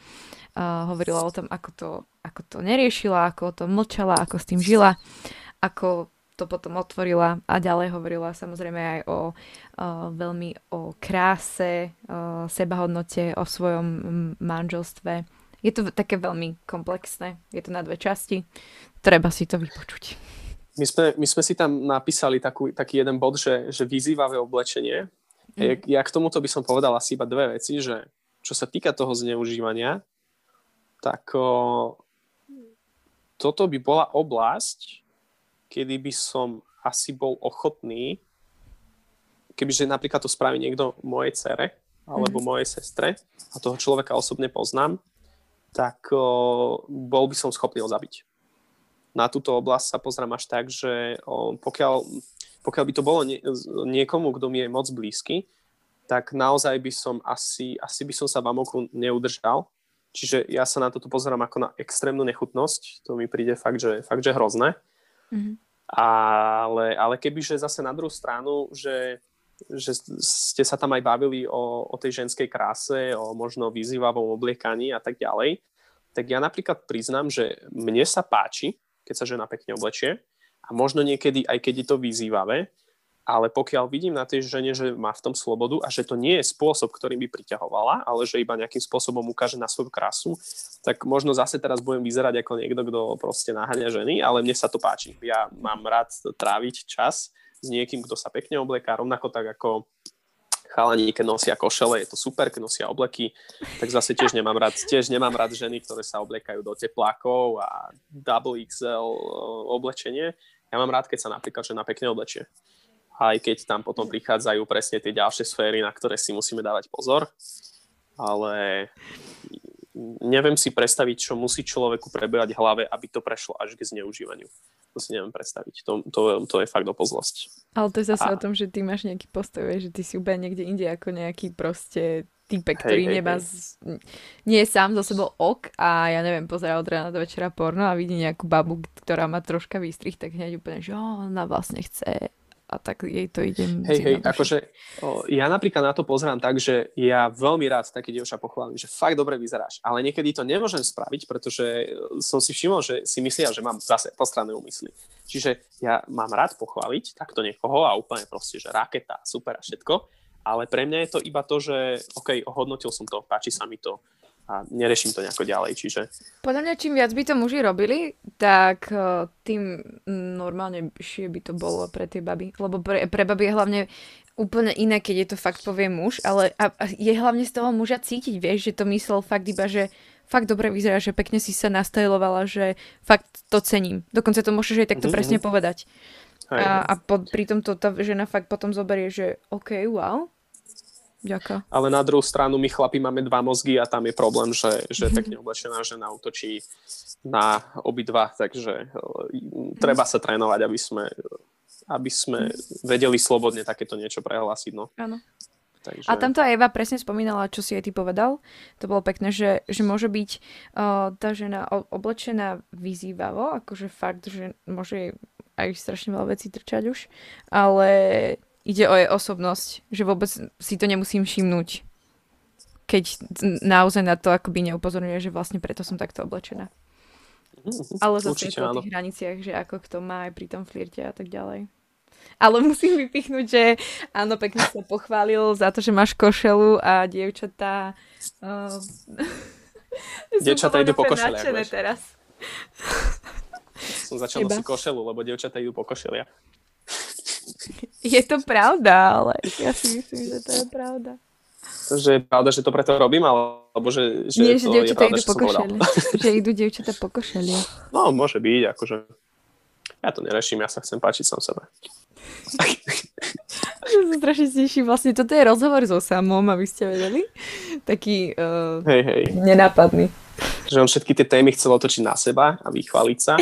Uh, hovorila o tom, ako to, ako to neriešila, ako to mlčala, ako s tým žila, ako to potom otvorila a ďalej hovorila samozrejme aj o uh, veľmi o kráse, uh, sebahodnote, o svojom manželstve. Je to také veľmi komplexné, je to na dve časti, treba si to vypočuť. My sme, my sme si tam napísali takú, taký jeden bod, že, že vyzývavé oblečenie. Mm. Ja k tomuto by som povedal asi iba dve veci, že čo sa týka toho zneužívania, tak o, toto by bola oblasť, kedy by som asi bol ochotný, kebyže napríklad to spraví niekto mojej cere alebo mm. mojej sestre a toho človeka osobne poznám, tak o, bol by som schopný ho zabiť na túto oblasť sa pozrám až tak, že pokiaľ, pokiaľ by to bolo nie, niekomu, kto mi je moc blízky, tak naozaj by som asi, asi by som sa v amoku neudržal. Čiže ja sa na toto pozerám ako na extrémnu nechutnosť. To mi príde fakt, že, fakt, že hrozné. Mm-hmm. Ale, ale kebyže zase na druhú stranu, že, že ste sa tam aj bavili o, o tej ženskej kráse, o možno vyzývavom obliekaní a tak ďalej, tak ja napríklad priznám, že mne sa páči, keď sa žena pekne oblečie a možno niekedy aj keď je to vyzývavé, ale pokiaľ vidím na tej žene, že má v tom slobodu a že to nie je spôsob, ktorým by priťahovala, ale že iba nejakým spôsobom ukáže na svoju krásu, tak možno zase teraz budem vyzerať ako niekto, kto proste naháňa ženy, ale mne sa to páči. Ja mám rád tráviť čas s niekým, kto sa pekne obleká, rovnako tak ako chalani, keď nosia košele, je to super, keď nosia obleky, tak zase tiež nemám rád, tiež nemám rád ženy, ktoré sa oblekajú do teplákov a double XL oblečenie. Ja mám rád, keď sa napríklad žena pekne oblečie. Aj keď tam potom prichádzajú presne tie ďalšie sféry, na ktoré si musíme dávať pozor. Ale neviem si predstaviť, čo musí človeku prebehať v hlave, aby to prešlo až k zneužívaniu. To si neviem predstaviť. To, to, to je fakt dopozlosť. Ale to je zase a... o tom, že ty máš nejaký postoj, že ty si úplne niekde inde ako nejaký proste typek, ktorý hej, nemá, hej. Z... nie je sám zo sebou ok a ja neviem, pozerá od rána do večera porno a vidí nejakú babu, ktorá má troška výstrih, tak hneď úplne, že ona vlastne chce a tak jej to idem... Hej, hej, akože o, ja napríklad na to pozerám tak, že ja veľmi rád taký dievča pochválim, že fakt dobre vyzeráš, ale niekedy to nemôžem spraviť, pretože som si všimol, že si myslia, že mám zase postranné úmysly. Čiže ja mám rád pochváliť takto niekoho a úplne proste, že raketa, super a všetko, ale pre mňa je to iba to, že OK, ohodnotil som to, páči sa mi to, a nereším to nejako ďalej, čiže... Podľa mňa, čím viac by to muži robili, tak uh, tým normálne by to bolo pre tie baby. Lebo pre, pre baby je hlavne úplne iné, keď je to fakt povie muž, ale a, a je hlavne z toho muža cítiť, vieš, že to myslel fakt iba, že fakt dobre vyzerá, že pekne si sa nastajlovala, že fakt to cením. Dokonca to môžeš aj takto mm-hmm. presne povedať. A, a po, pritom to tá žena fakt potom zoberie, že OK, wow, Ďakujem. Ale na druhú stranu my chlapi máme dva mozgy a tam je problém, že, že mm-hmm. pekne oblečená žena útočí na obidva, takže mm, treba sa trénovať, aby sme, aby sme vedeli slobodne takéto niečo prehlásiť. No. Áno. Takže... A aj Eva presne spomínala, čo si aj ty povedal. To bolo pekné, že, že môže byť uh, tá žena oblečená vyzývavo, akože fakt, že môže aj strašne veľa vecí trčať už, ale ide o jej osobnosť, že vôbec si to nemusím všimnúť, keď naozaj na to akoby neupozorňuje, že vlastne preto som takto oblečená. Ale zase je to o tých hraniciach, že ako kto má aj pri tom flirte a tak ďalej. Ale musím vypichnúť, že áno, pekne sa pochválil za to, že máš košelu a dievčatá... Uh, dievčatá idú po košeli. teraz. Som začal nosiť košelu, lebo dievčatá idú po košeliach. Je to pravda, ale ja si myslím, že to je pravda. Že je pravda, že to preto robím, alebo že, že Nie, že to je pravda, idú košeli. že idú dievčatá po košeli. No, môže byť, akože ja to nereším, ja sa chcem páčiť sám sebe. strašne teším. Vlastne toto je rozhovor so samom, aby ste vedeli. Taký uh, hej, hej. nenápadný. Že on všetky tie témy chcel otočiť na seba a vychváliť sa.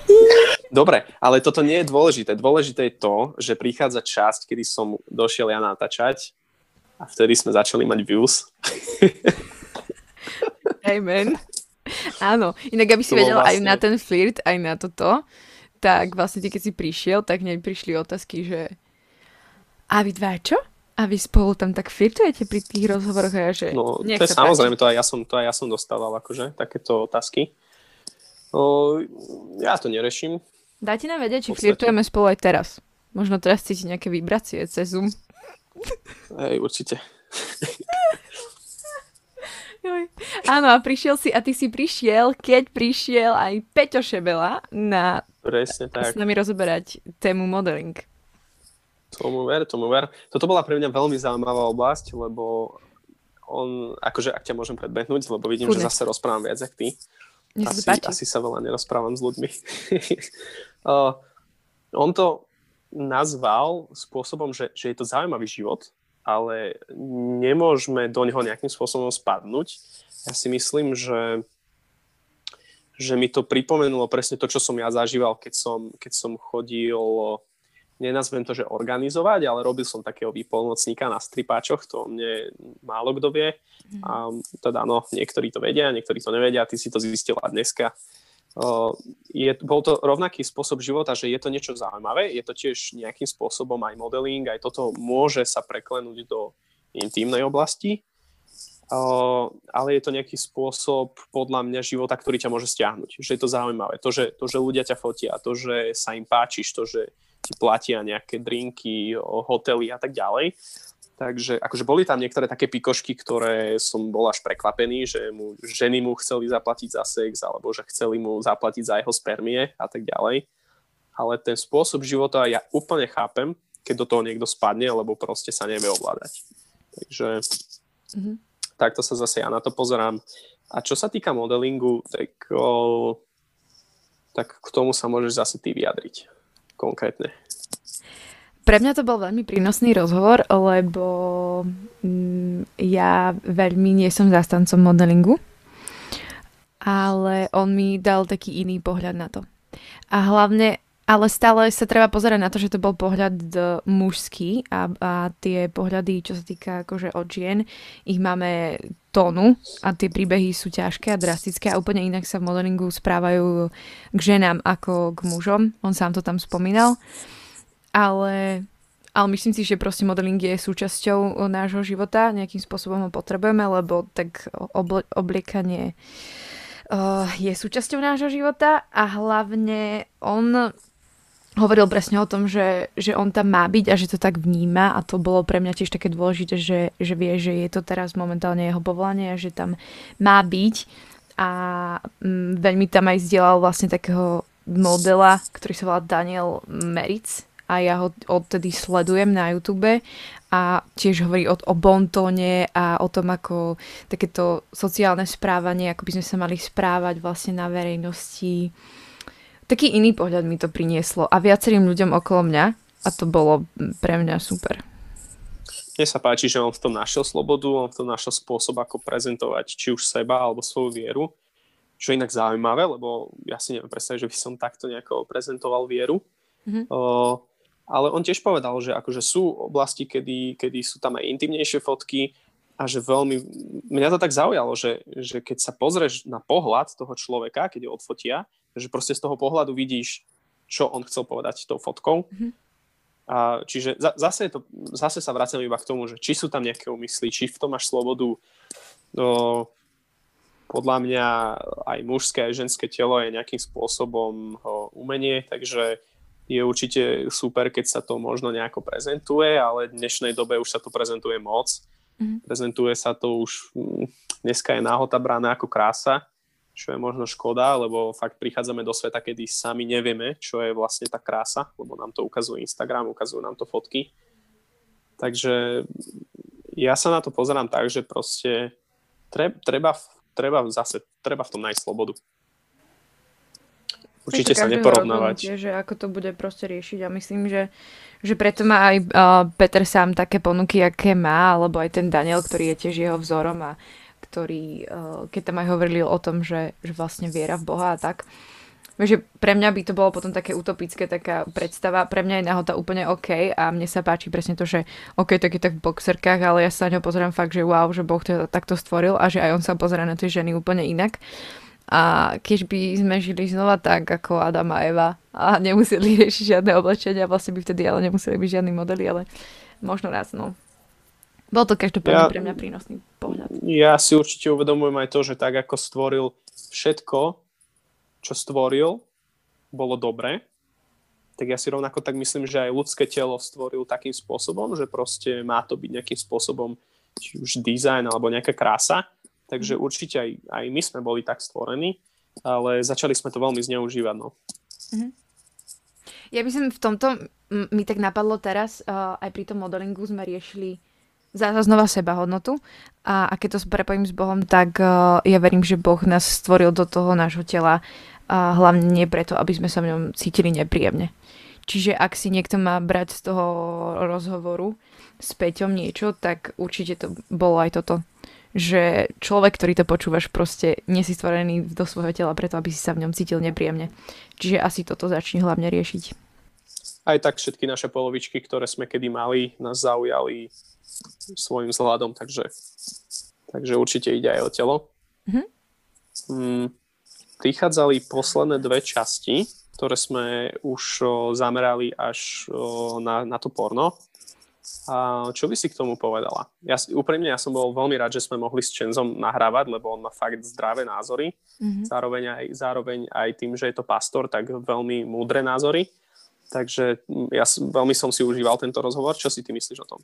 Dobre, ale toto nie je dôležité. Dôležité je to, že prichádza časť, kedy som došiel ja natáčať a vtedy sme začali mať views. Amen. Áno, inak aby si vedel vlastne... aj na ten flirt, aj na toto, tak vlastne ty, keď si prišiel, tak hneď prišli otázky, že a vy dva čo? A vy spolu tam tak flirtujete pri tých rozhovoroch ja, že... No, to je samozrejme, to aj, ja som, to aj ja som dostával, akože, takéto otázky. No, ja to nereším. Dajte nám vedieť, či flirtujeme spolu aj teraz. Možno teraz cíti nejaké vibrácie cez Zoom. Hej, určite. Joj. Áno, a prišiel si, a ty si prišiel, keď prišiel aj Peťo Šebela na Presne tak. s nami rozoberať tému modeling. Tomu ver, tomu ver. Toto bola pre mňa veľmi zaujímavá oblasť, lebo on, akože ak ťa môžem predbehnúť, lebo vidím, Kudne. že zase rozprávam viac, ako ty. Asi, asi sa veľa nerozprávam s ľuďmi. uh, on to nazval spôsobom, že, že je to zaujímavý život, ale nemôžeme do neho nejakým spôsobom spadnúť. Ja si myslím, že že mi to pripomenulo presne to, čo som ja zažíval, keď som, keď som chodil, nenazvem to, že organizovať, ale robil som takého výpolnocníka na stripáčoch, to mne málo kto vie. A teda no, niektorí to vedia, niektorí to nevedia, ty si to zistila dneska. Je, bol to rovnaký spôsob života, že je to niečo zaujímavé, je to tiež nejakým spôsobom aj modeling, aj toto môže sa preklenúť do intimnej oblasti, ale je to nejaký spôsob podľa mňa života, ktorý ťa môže stiahnuť. Že je to zaujímavé. To že, to, že ľudia ťa fotia, to, že sa im páčiš, to, že ti platia nejaké drinky, hotely a tak ďalej. Takže akože boli tam niektoré také pikošky, ktoré som bol až prekvapený, že mu, ženy mu chceli zaplatiť za sex, alebo že chceli mu zaplatiť za jeho spermie a tak ďalej. Ale ten spôsob života ja úplne chápem, keď do toho niekto spadne, lebo proste sa nevie ovládať. Takže mm-hmm takto sa zase ja na to pozerám. A čo sa týka modelingu, tak, o, tak k tomu sa môžeš zase ty vyjadriť konkrétne. Pre mňa to bol veľmi prínosný rozhovor, lebo mm, ja veľmi nie som zastancom modelingu, ale on mi dal taký iný pohľad na to. A hlavne ale stále sa treba pozerať na to, že to bol pohľad mužský a, a tie pohľady, čo sa týka akože od žien, ich máme tónu a tie príbehy sú ťažké a drastické a úplne inak sa v modelingu správajú k ženám ako k mužom. On sám to tam spomínal. Ale, ale myslím si, že proste modeling je súčasťou nášho života, nejakým spôsobom ho potrebujeme, lebo tak obl- obliekanie uh, je súčasťou nášho života a hlavne on hovoril presne o tom, že, že on tam má byť a že to tak vníma a to bolo pre mňa tiež také dôležité, že, že vie, že je to teraz momentálne jeho povolanie a že tam má byť a mm, veľmi tam aj zdieľal vlastne takého modela, ktorý sa volá Daniel Meritz a ja ho odtedy sledujem na YouTube a tiež hovorí o, o bontóne a o tom, ako takéto sociálne správanie, ako by sme sa mali správať vlastne na verejnosti taký iný pohľad mi to prinieslo a viacerým ľuďom okolo mňa a to bolo pre mňa super. Mne sa páči, že on v tom našiel slobodu, on v tom našiel spôsob, ako prezentovať či už seba alebo svoju vieru, čo je inak zaujímavé, lebo ja si neviem predstaviť, že by som takto nejako prezentoval vieru. Mm-hmm. O, ale on tiež povedal, že akože sú oblasti, kedy, kedy sú tam aj intimnejšie fotky a že veľmi... Mňa to tak zaujalo, že, že keď sa pozrieš na pohľad toho človeka, keď je odfotia, že proste z toho pohľadu vidíš, čo on chcel povedať tou fotkou. Mm-hmm. A čiže za, zase, to, zase sa vraciam iba k tomu, že či sú tam nejaké úmysly, či v tom máš slobodu. No, podľa mňa aj mužské, aj ženské telo je nejakým spôsobom umenie, takže je určite super, keď sa to možno nejako prezentuje, ale v dnešnej dobe už sa to prezentuje moc. Mm-hmm. Prezentuje sa to už, hm, dneska je náhota brána ako krása čo je možno škoda, lebo fakt prichádzame do sveta, kedy sami nevieme, čo je vlastne tá krása, lebo nám to ukazuje Instagram, ukazujú nám to fotky. Takže ja sa na to pozerám tak, že proste treba, treba zase, treba v tom nájsť slobodu. Určite sa neporovnávať. Že ako to bude proste riešiť a myslím, že, že preto má aj uh, Peter sám také ponuky, aké má, alebo aj ten Daniel, ktorý je tiež jeho vzorom a ktorý, eh, keď tam aj hovorili o tom, že, že vlastne viera v Boha a tak, že pre mňa by to bolo potom také utopické, taká predstava. Pre mňa je nahota úplne OK a mne sa páči presne to, že OK, tak je tak v boxerkách, ale ja sa na ňo pozerám fakt, že wow, že Boh to takto stvoril a že aj on sa pozera na tie ženy úplne inak. A keď by sme žili znova tak, ako Adam a Eva a nemuseli riešiť žiadne oblečenia, vlastne by vtedy ale nemuseli byť žiadni modely, ale možno raz, no. Bol to každopádne ja, pre mňa prínosný pohľad. Ja si určite uvedomujem aj to, že tak ako stvoril všetko, čo stvoril, bolo dobré, tak ja si rovnako tak myslím, že aj ľudské telo stvoril takým spôsobom, že proste má to byť nejakým spôsobom či už dizajn alebo nejaká krása. Takže mhm. určite aj, aj my sme boli tak stvorení, ale začali sme to veľmi zneužívať. No. Mm-hmm. Ja by som v tomto, mi tak napadlo teraz, aj pri tom modelingu sme riešili zase znova seba hodnotu a, a keď to prepojím s Bohom, tak ja verím, že Boh nás stvoril do toho nášho tela a hlavne nie preto, aby sme sa v ňom cítili nepríjemne. Čiže ak si niekto má brať z toho rozhovoru s Peťom niečo, tak určite to bolo aj toto. Že človek, ktorý to počúvaš, proste nie si stvorený do svojho tela preto, aby si sa v ňom cítil nepríjemne. Čiže asi toto začni hlavne riešiť. Aj tak všetky naše polovičky, ktoré sme kedy mali, nás zaujali svojim vzhľadom, takže, takže určite ide aj o telo. Mm-hmm. Mm, prichádzali posledné dve časti, ktoré sme už o, zamerali až o, na, na to porno. A čo by si k tomu povedala? Ja, úprimne, ja som bol veľmi rád, že sme mohli s Čenzom nahrávať, lebo on má fakt zdravé názory. Mm-hmm. Zároveň, aj, zároveň aj tým, že je to pastor, tak veľmi múdre názory. Takže ja veľmi som si užíval tento rozhovor. Čo si ty myslíš o tom?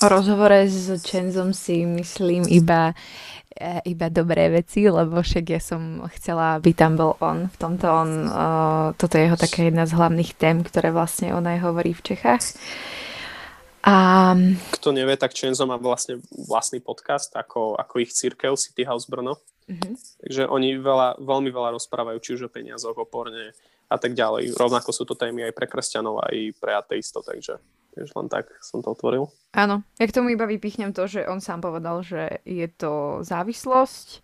O rozhovore s Čenzom si myslím iba, e, iba dobré veci, lebo však ja som chcela, aby tam bol on. V tomto on, uh, toto je jeho taká jedna z hlavných tém, ktoré vlastne on aj hovorí v Čechách. A... Kto nevie, tak Čenzo má vlastne vlastný podcast, ako, ako ich církev City House Brno. Mm-hmm. Takže oni veľa, veľmi veľa rozprávajú, či už o peniazoch, o porne a tak ďalej. Rovnako sú to témy aj pre kresťanov, aj pre ateistov, takže Takže len tak som to otvoril. Áno, ja k tomu iba vypichnem to, že on sám povedal, že je to závislosť,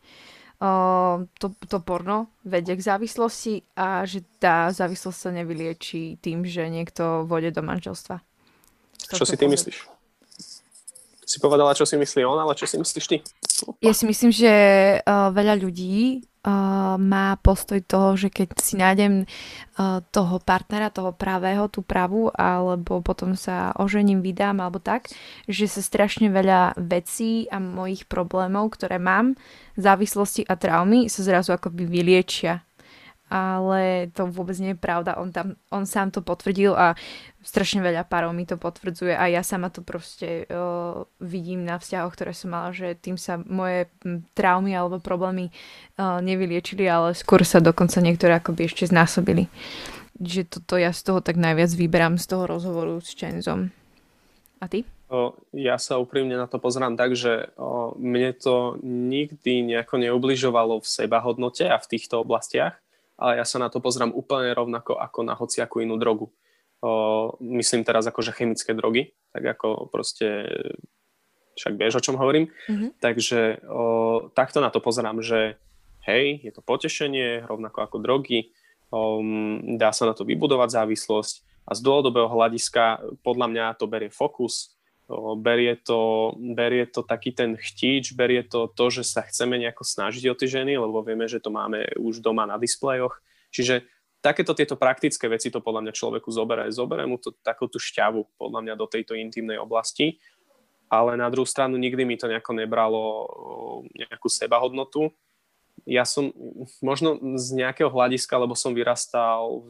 uh, to, to porno vedie k závislosti a že tá závislosť sa nevylieči tým, že niekto vode do manželstva. Čo si ty myslíš? Si povedala, čo si myslí on, ale čo si myslíš ty? Ja si myslím, že uh, veľa ľudí uh, má postoj toho, že keď si nájdem uh, toho partnera, toho pravého, tú pravú, alebo potom sa ožením, vydám, alebo tak, že sa strašne veľa vecí a mojich problémov, ktoré mám, závislosti a traumy sa zrazu akoby vyliečia ale to vôbec nie je pravda. On, tam, on sám to potvrdil a strašne veľa párov mi to potvrdzuje a ja sama to proste uh, vidím na vzťahoch, ktoré som mala, že tým sa moje traumy alebo problémy uh, nevyliečili, ale skôr sa dokonca niektoré akoby ešte znásobili. Že toto ja z toho tak najviac vyberám z toho rozhovoru s Chenzom. A ty? Ja sa úprimne na to pozerám tak, že mne to nikdy nejako neubližovalo v sebahodnote a v týchto oblastiach ale ja sa na to pozrám úplne rovnako ako na hociakú inú drogu. O, myslím teraz akože chemické drogy, tak ako proste však vieš, o čom hovorím. Mm-hmm. Takže o, takto na to pozerám, že hej, je to potešenie, rovnako ako drogy, o, dá sa na to vybudovať závislosť a z dlhodobého hľadiska podľa mňa to berie fokus, berie to, berie to taký ten chtíč, berie to to, že sa chceme nejako snažiť o tie ženy, lebo vieme, že to máme už doma na displejoch. Čiže takéto tieto praktické veci to podľa mňa človeku zoberie. Zoberie mu to takú tú šťavu podľa mňa do tejto intimnej oblasti, ale na druhú stranu nikdy mi to nejako nebralo nejakú sebahodnotu. Ja som možno z nejakého hľadiska, lebo som vyrastal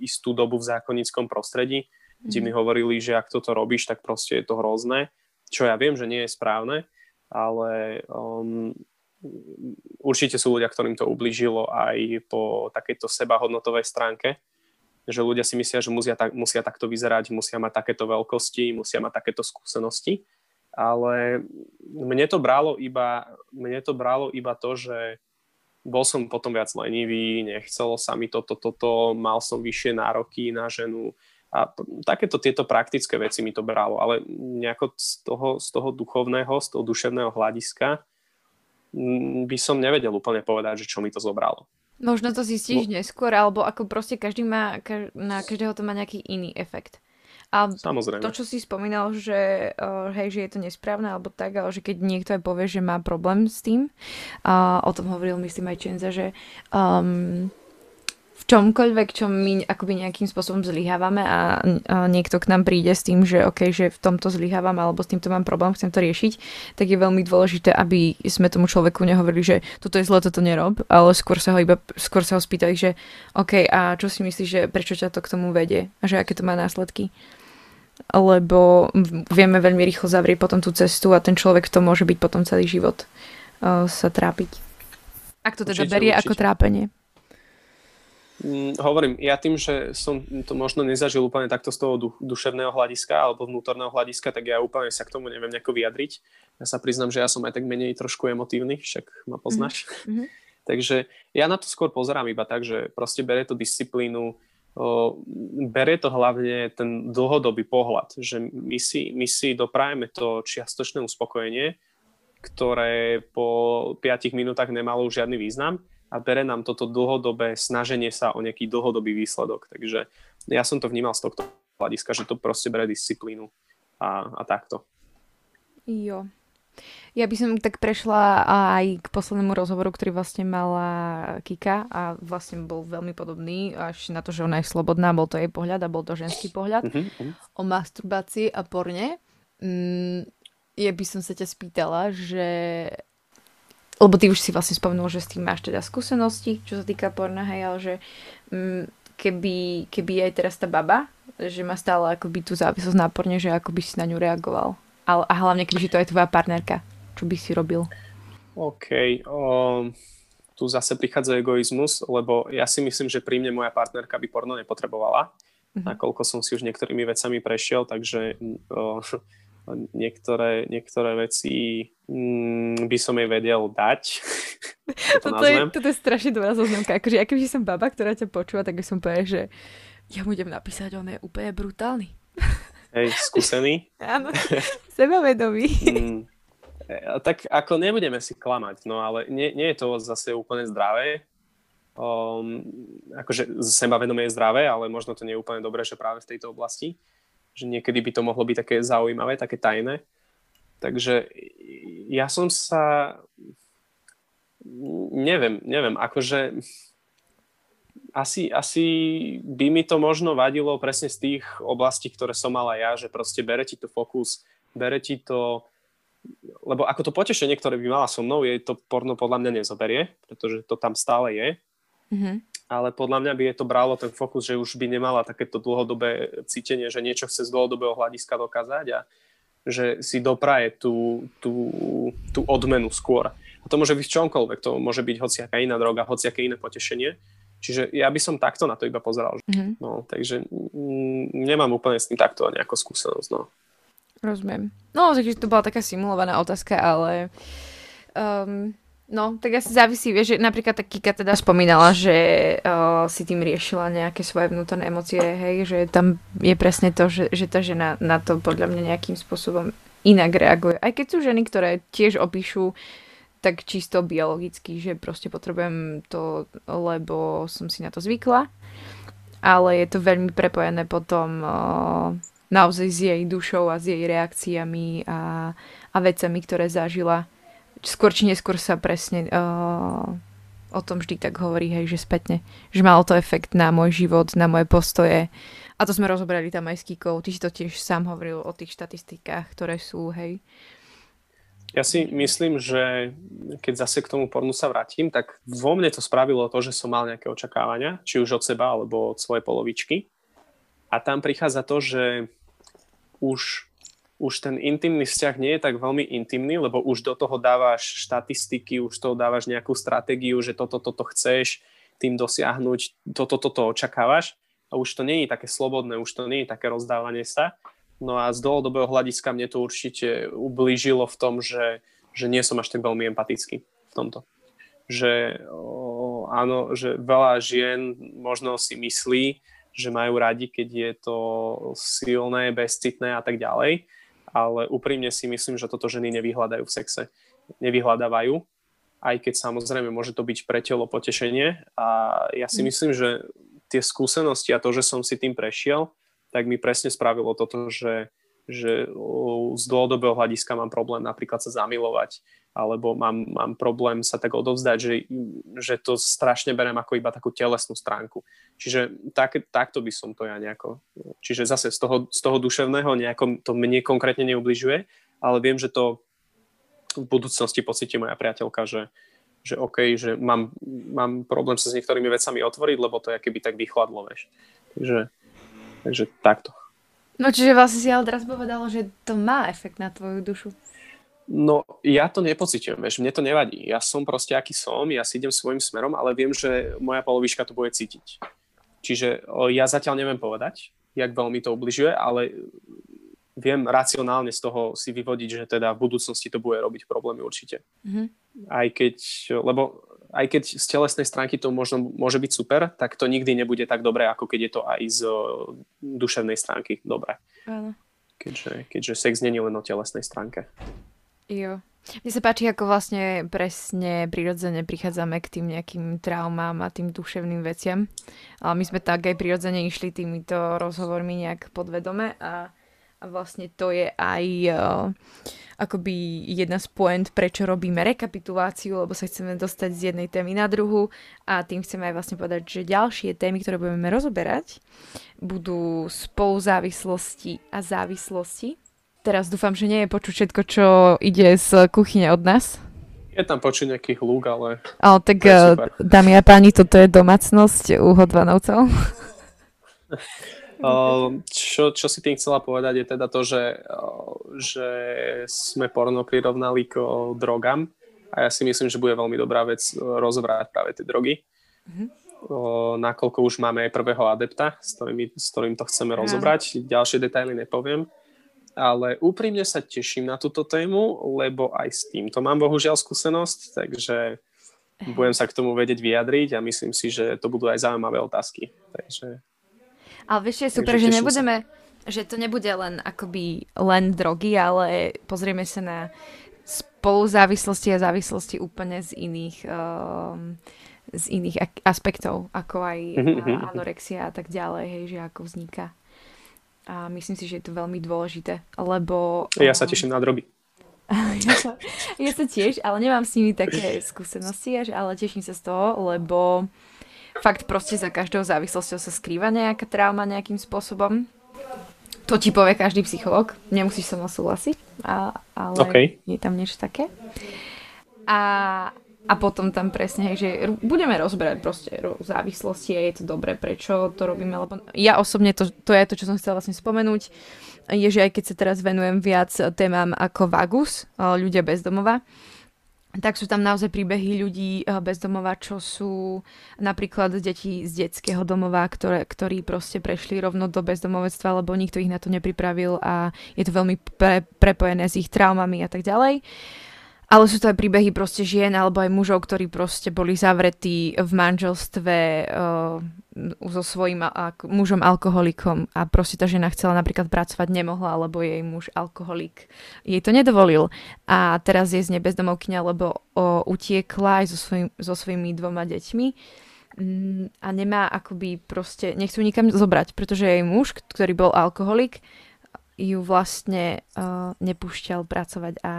istú dobu v zákonnickom prostredí, kde mi mhm. hovorili, že ak toto robíš, tak proste je to hrozné, čo ja viem, že nie je správne, ale um, určite sú ľudia, ktorým to ublížilo aj po takejto sebahodnotovej stránke, že ľudia si myslia, že musia, tak, musia takto vyzerať, musia mať takéto veľkosti, musia mať takéto skúsenosti, ale mne to bralo iba, mne to bralo iba to, že bol som potom viac lenivý, nechcelo sa mi toto, toto, mal som vyššie nároky na ženu, a takéto tieto praktické veci mi to bralo, ale nejako z toho, z toho duchovného, z toho duševného hľadiska mm, by som nevedel úplne povedať, že čo mi to zobralo. Možno to zistíš no. neskôr, alebo ako proste každý má, na každého to má nejaký iný efekt. A Samozrejme. to, čo si spomínal, že, uh, hej, že je to nesprávne, alebo tak, ale že keď niekto aj povie, že má problém s tým, uh, o tom hovoril myslím aj Čenza, že um, v čomkoľvek, čo my akoby nejakým spôsobom zlyhávame a, a niekto k nám príde s tým, že OK, že v tomto zlyhávam alebo s týmto mám problém, chcem to riešiť, tak je veľmi dôležité, aby sme tomu človeku nehovorili, že toto je zle, toto nerob, ale skôr sa ho iba skôr sa ho spýtali, že OK, a čo si myslíš, že prečo ťa to k tomu vedie a že aké to má následky lebo vieme veľmi rýchlo zavrieť potom tú cestu a ten človek to môže byť potom celý život uh, sa trápiť. Ak to teda určite, berie určite. ako trápenie. Mm, hovorím, ja tým, že som to možno nezažil úplne takto z toho duševného hľadiska alebo vnútorného hľadiska, tak ja úplne sa k tomu neviem nejako vyjadriť. Ja sa priznam, že ja som aj tak menej trošku emotívny, však ma poznáš. Mm-hmm. Takže ja na to skôr pozerám iba tak, že proste berie to disciplínu, o, berie to hlavne ten dlhodobý pohľad, že my si, my si doprajeme to čiastočné uspokojenie, ktoré po 5 minútach nemalo už žiadny význam a bere nám toto dlhodobé snaženie sa o nejaký dlhodobý výsledok. Takže ja som to vnímal z tohto hľadiska, že to proste bere disciplínu a, a takto. Jo. Ja by som tak prešla aj k poslednému rozhovoru, ktorý vlastne mala Kika a vlastne bol veľmi podobný, až na to, že ona je slobodná, bol to jej pohľad a bol to ženský pohľad uh-huh. o masturbácii a porne. Mm, ja by som sa ťa spýtala, že lebo ty už si vlastne spomenul, že s tým máš teda skúsenosti, čo sa týka porna, hej, ale že mm, keby, keby aj teraz tá baba, že má stále akoby tú závislosť na porne, že ako by si na ňu reagoval. A, a hlavne, keďže to je tvoja partnerka. Čo by si robil? OK. Um, tu zase prichádza egoizmus, lebo ja si myslím, že pri mne moja partnerka by porno nepotrebovala, mm-hmm. nakoľko som si už niektorými vecami prešiel, takže uh, niektoré, niektoré veci mm, by som jej vedel dať. to toto, je, toto je strašne dobrá zoznamka. Akože, ja keby som baba, ktorá ťa počúva, tak by som povedal, že ja budem napísať, on je úplne brutálny. Hej, skúsený. Áno, sebavedomý. mm, e, tak ako nebudeme si klamať, no ale nie, nie je to zase úplne zdravé. Um, akože sebavedomie je zdravé, ale možno to nie je úplne dobré, že práve v tejto oblasti. Že niekedy by to mohlo byť také zaujímavé, také tajné. Takže ja som sa... Neviem, neviem, akože asi, asi by mi to možno vadilo presne z tých oblastí, ktoré som mala ja, že proste bere ti to fokus, bere ti to, lebo ako to potešenie, ktoré by mala so mnou, je to porno podľa mňa nezoberie, pretože to tam stále je. Mm-hmm. Ale podľa mňa by je to bralo ten fokus, že už by nemala takéto dlhodobé cítenie, že niečo chce z dlhodobého hľadiska dokázať a že si dopraje tú, tú, tú odmenu skôr. A to môže byť čomkoľvek, to môže byť hociaká iná droga, hociaké iné potešenie. Čiže ja by som takto na to iba pozeral. Mm-hmm. No, takže nemám úplne s tým takto nejakú skúsenosť. No. Rozumiem. No, takže to bola taká simulovaná otázka, ale um, no, tak asi závisí, vieš, že napríklad tá Kika teda spomínala, že uh, si tým riešila nejaké svoje vnútorné emócie, hej, že tam je presne to, že, že tá žena na to podľa mňa nejakým spôsobom inak reaguje. Aj keď sú ženy, ktoré tiež opíšu tak čisto biologicky, že proste potrebujem to, lebo som si na to zvykla. Ale je to veľmi prepojené potom uh, naozaj s jej dušou a s jej reakciami a, a vecami, ktoré zažila. Skôr či neskôr sa presne uh, o tom vždy tak hovorí, hej, že spätne. Že malo to efekt na môj život, na moje postoje. A to sme rozobrali tam aj s Kikou. Ty si to tiež sám hovoril o tých štatistikách, ktoré sú, hej. Ja si myslím, že keď zase k tomu pornu sa vrátim, tak vo mne to spravilo to, že som mal nejaké očakávania, či už od seba, alebo od svojej polovičky. A tam prichádza to, že už, už ten intimný vzťah nie je tak veľmi intimný, lebo už do toho dávaš štatistiky, už toho dávaš nejakú stratégiu, že toto, toto chceš tým dosiahnuť, toto, toto očakávaš. A už to nie je také slobodné, už to je také rozdávanie sa, No a z dlhodobého hľadiska mne to určite ublížilo v tom, že, že nie som až tak veľmi empatický v tomto. Že o, áno, že veľa žien možno si myslí, že majú radi, keď je to silné, bezcitné a tak ďalej, ale úprimne si myslím, že toto ženy nevyhľadajú v sexe. Nevyhľadávajú, aj keď samozrejme môže to byť pre telo potešenie a ja si mm. myslím, že tie skúsenosti a to, že som si tým prešiel, tak mi presne spravilo toto, že, že z dlhodobého hľadiska mám problém napríklad sa zamilovať, alebo mám, mám problém sa tak odovzdať, že, že to strašne berem ako iba takú telesnú stránku. Čiže tak, takto by som to ja nejako... Čiže zase z toho, z toho duševného nejako to mne konkrétne neubližuje, ale viem, že to v budúcnosti pocíti moja priateľka, že, že OK, že mám, mám problém sa s niektorými vecami otvoriť, lebo to je keby tak vychladlo, vieš. Takže Takže takto. No čiže vlastne si ale teraz povedal, že to má efekt na tvoju dušu. No, ja to nepociťujem, vieš, mne to nevadí. Ja som proste aký som, ja si idem svojim smerom, ale viem, že moja polovička to bude cítiť. Čiže ja zatiaľ neviem povedať, jak veľmi to ubližuje, ale viem racionálne z toho si vyvodiť, že teda v budúcnosti to bude robiť problémy určite. Mm-hmm. Aj keď, lebo aj keď z telesnej stránky to možno môže byť super, tak to nikdy nebude tak dobré, ako keď je to aj z duševnej stránky dobré. Áno. Keďže, keďže sex není len o telesnej stránke. Jo. Mne sa páči, ako vlastne presne prirodzene prichádzame k tým nejakým traumám a tým duševným veciam. Ale my sme tak aj prirodzene išli týmito rozhovormi nejak podvedome a, a vlastne to je aj uh, akoby jedna z point, prečo robíme rekapituláciu, lebo sa chceme dostať z jednej témy na druhu a tým chceme aj vlastne povedať, že ďalšie témy, ktoré budeme rozoberať, budú spoluzávislosti a závislosti Teraz dúfam, že nie je počuť všetko, čo ide z kuchyne od nás. Je tam počuť nejaký hluk, ale... Ale tak, eh, dámy a páni, toto je domácnosť u Hodvanovcov. čo, čo si tým chcela povedať je teda to, že, že sme porno prirovnali k drogám a ja si myslím, že bude veľmi dobrá vec rozobrať práve tie drogy. Mm-hmm. Nakoľko už máme aj prvého adepta, s ktorým, s ktorým to chceme rozobrať. Ďalšie detaily nepoviem ale úprimne sa teším na túto tému, lebo aj s týmto mám bohužiaľ skúsenosť, takže budem sa k tomu vedieť vyjadriť a myslím si, že to budú aj zaujímavé otázky. Takže, ale vieš, je super, že nebudeme, sa. že to nebude len akoby len drogy, ale pozrieme sa na spoluzávislosti a závislosti úplne z iných um, z iných aspektov, ako aj mhm, mhm. anorexia a tak ďalej, hej, že ako vzniká. A myslím si, že je to veľmi dôležité, lebo... Ja sa teším na droby. ja, sa, ja sa tiež, ale nemám s nimi také skúsenosti, až, ale teším sa z toho, lebo fakt proste za každou závislosťou sa skrýva nejaká trauma nejakým spôsobom. To ti povie každý psycholog, nemusíš sa mnou súhlasiť, a, ale okay. je tam niečo také. A, a potom tam presne, hej, že budeme rozberať proste závislosti a je to dobré, prečo to robíme, lebo ja osobne, to, to je to, čo som chcela vlastne spomenúť, je, že aj keď sa teraz venujem viac témam ako Vagus, ľudia bezdomova, tak sú tam naozaj príbehy ľudí bezdomova, čo sú napríklad deti z detského domova, ktoré, ktorí proste prešli rovno do bezdomovectva, lebo nikto ich na to nepripravil a je to veľmi pre, prepojené s ich traumami a tak ďalej. Uh, ale sú to aj príbehy proste žien alebo aj mužov, ktorí proste boli zavretí v manželstve uh, so svojím a, mužom alkoholikom a proste tá žena chcela napríklad pracovať, nemohla, alebo jej muž alkoholik jej to nedovolil. A teraz je z nebezdomovkyňa, lebo uh, utiekla aj so, svojim, so svojimi dvoma deťmi mm, a nemá akoby proste, nechcú nikam zobrať, pretože jej muž, ktorý bol alkoholik, ju vlastne uh, nepúšťal pracovať a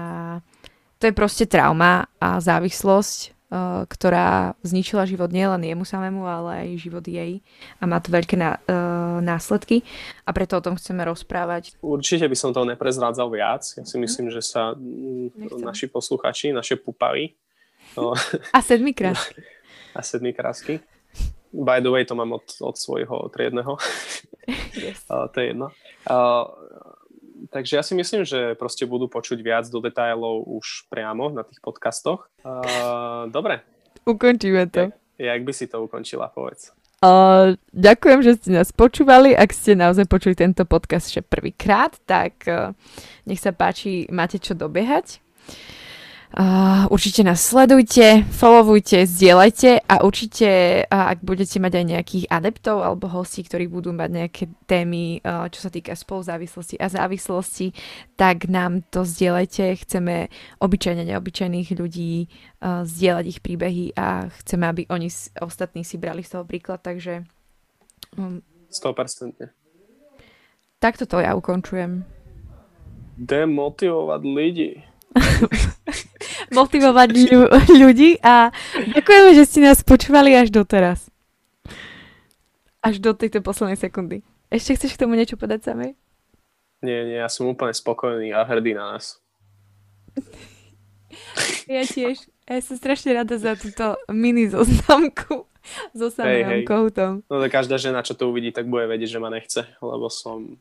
to je proste trauma a závislosť, uh, ktorá zničila život nielen jemu samému, ale aj život jej a má to veľké ná, uh, následky a preto o tom chceme rozprávať. Určite by som toho neprezrádzal viac. Ja si mhm. myslím, že sa Nechcem. naši posluchači, naše pupavy no, a sedmi krásky. A sedmi krásky. By the way, to mám od, od svojho triedneho. Yes. uh, to je jedno. Uh, takže ja si myslím, že proste budú počuť viac do detailov už priamo na tých podcastoch. Uh, dobre. Ukončíme to. Jak, jak by si to ukončila, povedz. Uh, ďakujem, že ste nás počúvali. Ak ste naozaj počuli tento podcast ešte prvýkrát, tak uh, nech sa páči, máte čo dobiehať. Uh, určite nás sledujte, followujte, zdieľajte a určite, uh, ak budete mať aj nejakých adeptov alebo hostí, ktorí budú mať nejaké témy, uh, čo sa týka spoluzávislosti a závislosti, tak nám to zdieľajte. Chceme obyčajne neobyčajných ľudí zdieľať ich príbehy a chceme, aby oni ostatní si brali z toho príklad, takže... Um, 100%. Takto to ja ukončujem. Demotivovať ľudí. motivovať ľu- ľudí a ďakujeme, že ste nás počúvali až doteraz. Až do tejto poslednej sekundy. Ešte chceš k tomu niečo povedať samej? Nie, nie, ja som úplne spokojný a hrdý na nás. ja tiež. Ja som strašne rada za túto mini zoznamku so samým hey, hey. No to každá žena, čo to uvidí, tak bude vedieť, že ma nechce, lebo som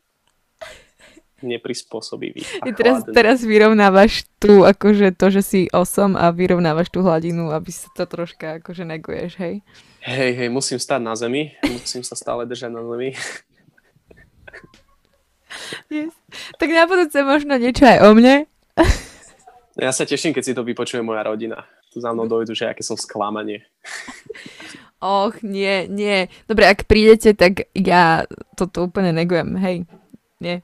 neprispôsobivý. A teraz, teraz vyrovnávaš tu akože to, že si osom a vyrovnávaš tú hladinu, aby sa to troška akože neguješ, hej? Hej, hej, musím stať na zemi, musím sa stále držať na zemi. Yes. Tak na budúce možno niečo aj o mne. Ja sa teším, keď si to vypočuje moja rodina. Tu za mnou dojdu, že aké som sklamanie. Och, nie, nie. Dobre, ak prídete, tak ja toto úplne negujem, hej. Nie.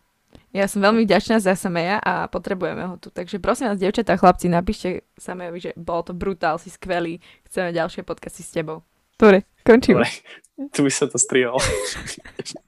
Ja som veľmi vďačná za Sameja a potrebujeme ho tu. Takže prosím vás, devčatá a chlapci, napíšte Samejovi, že bol to brutál, si skvelý, chceme ďalšie podcasty s tebou. Dobre, končíme. Dobre, tu by sa to strihol.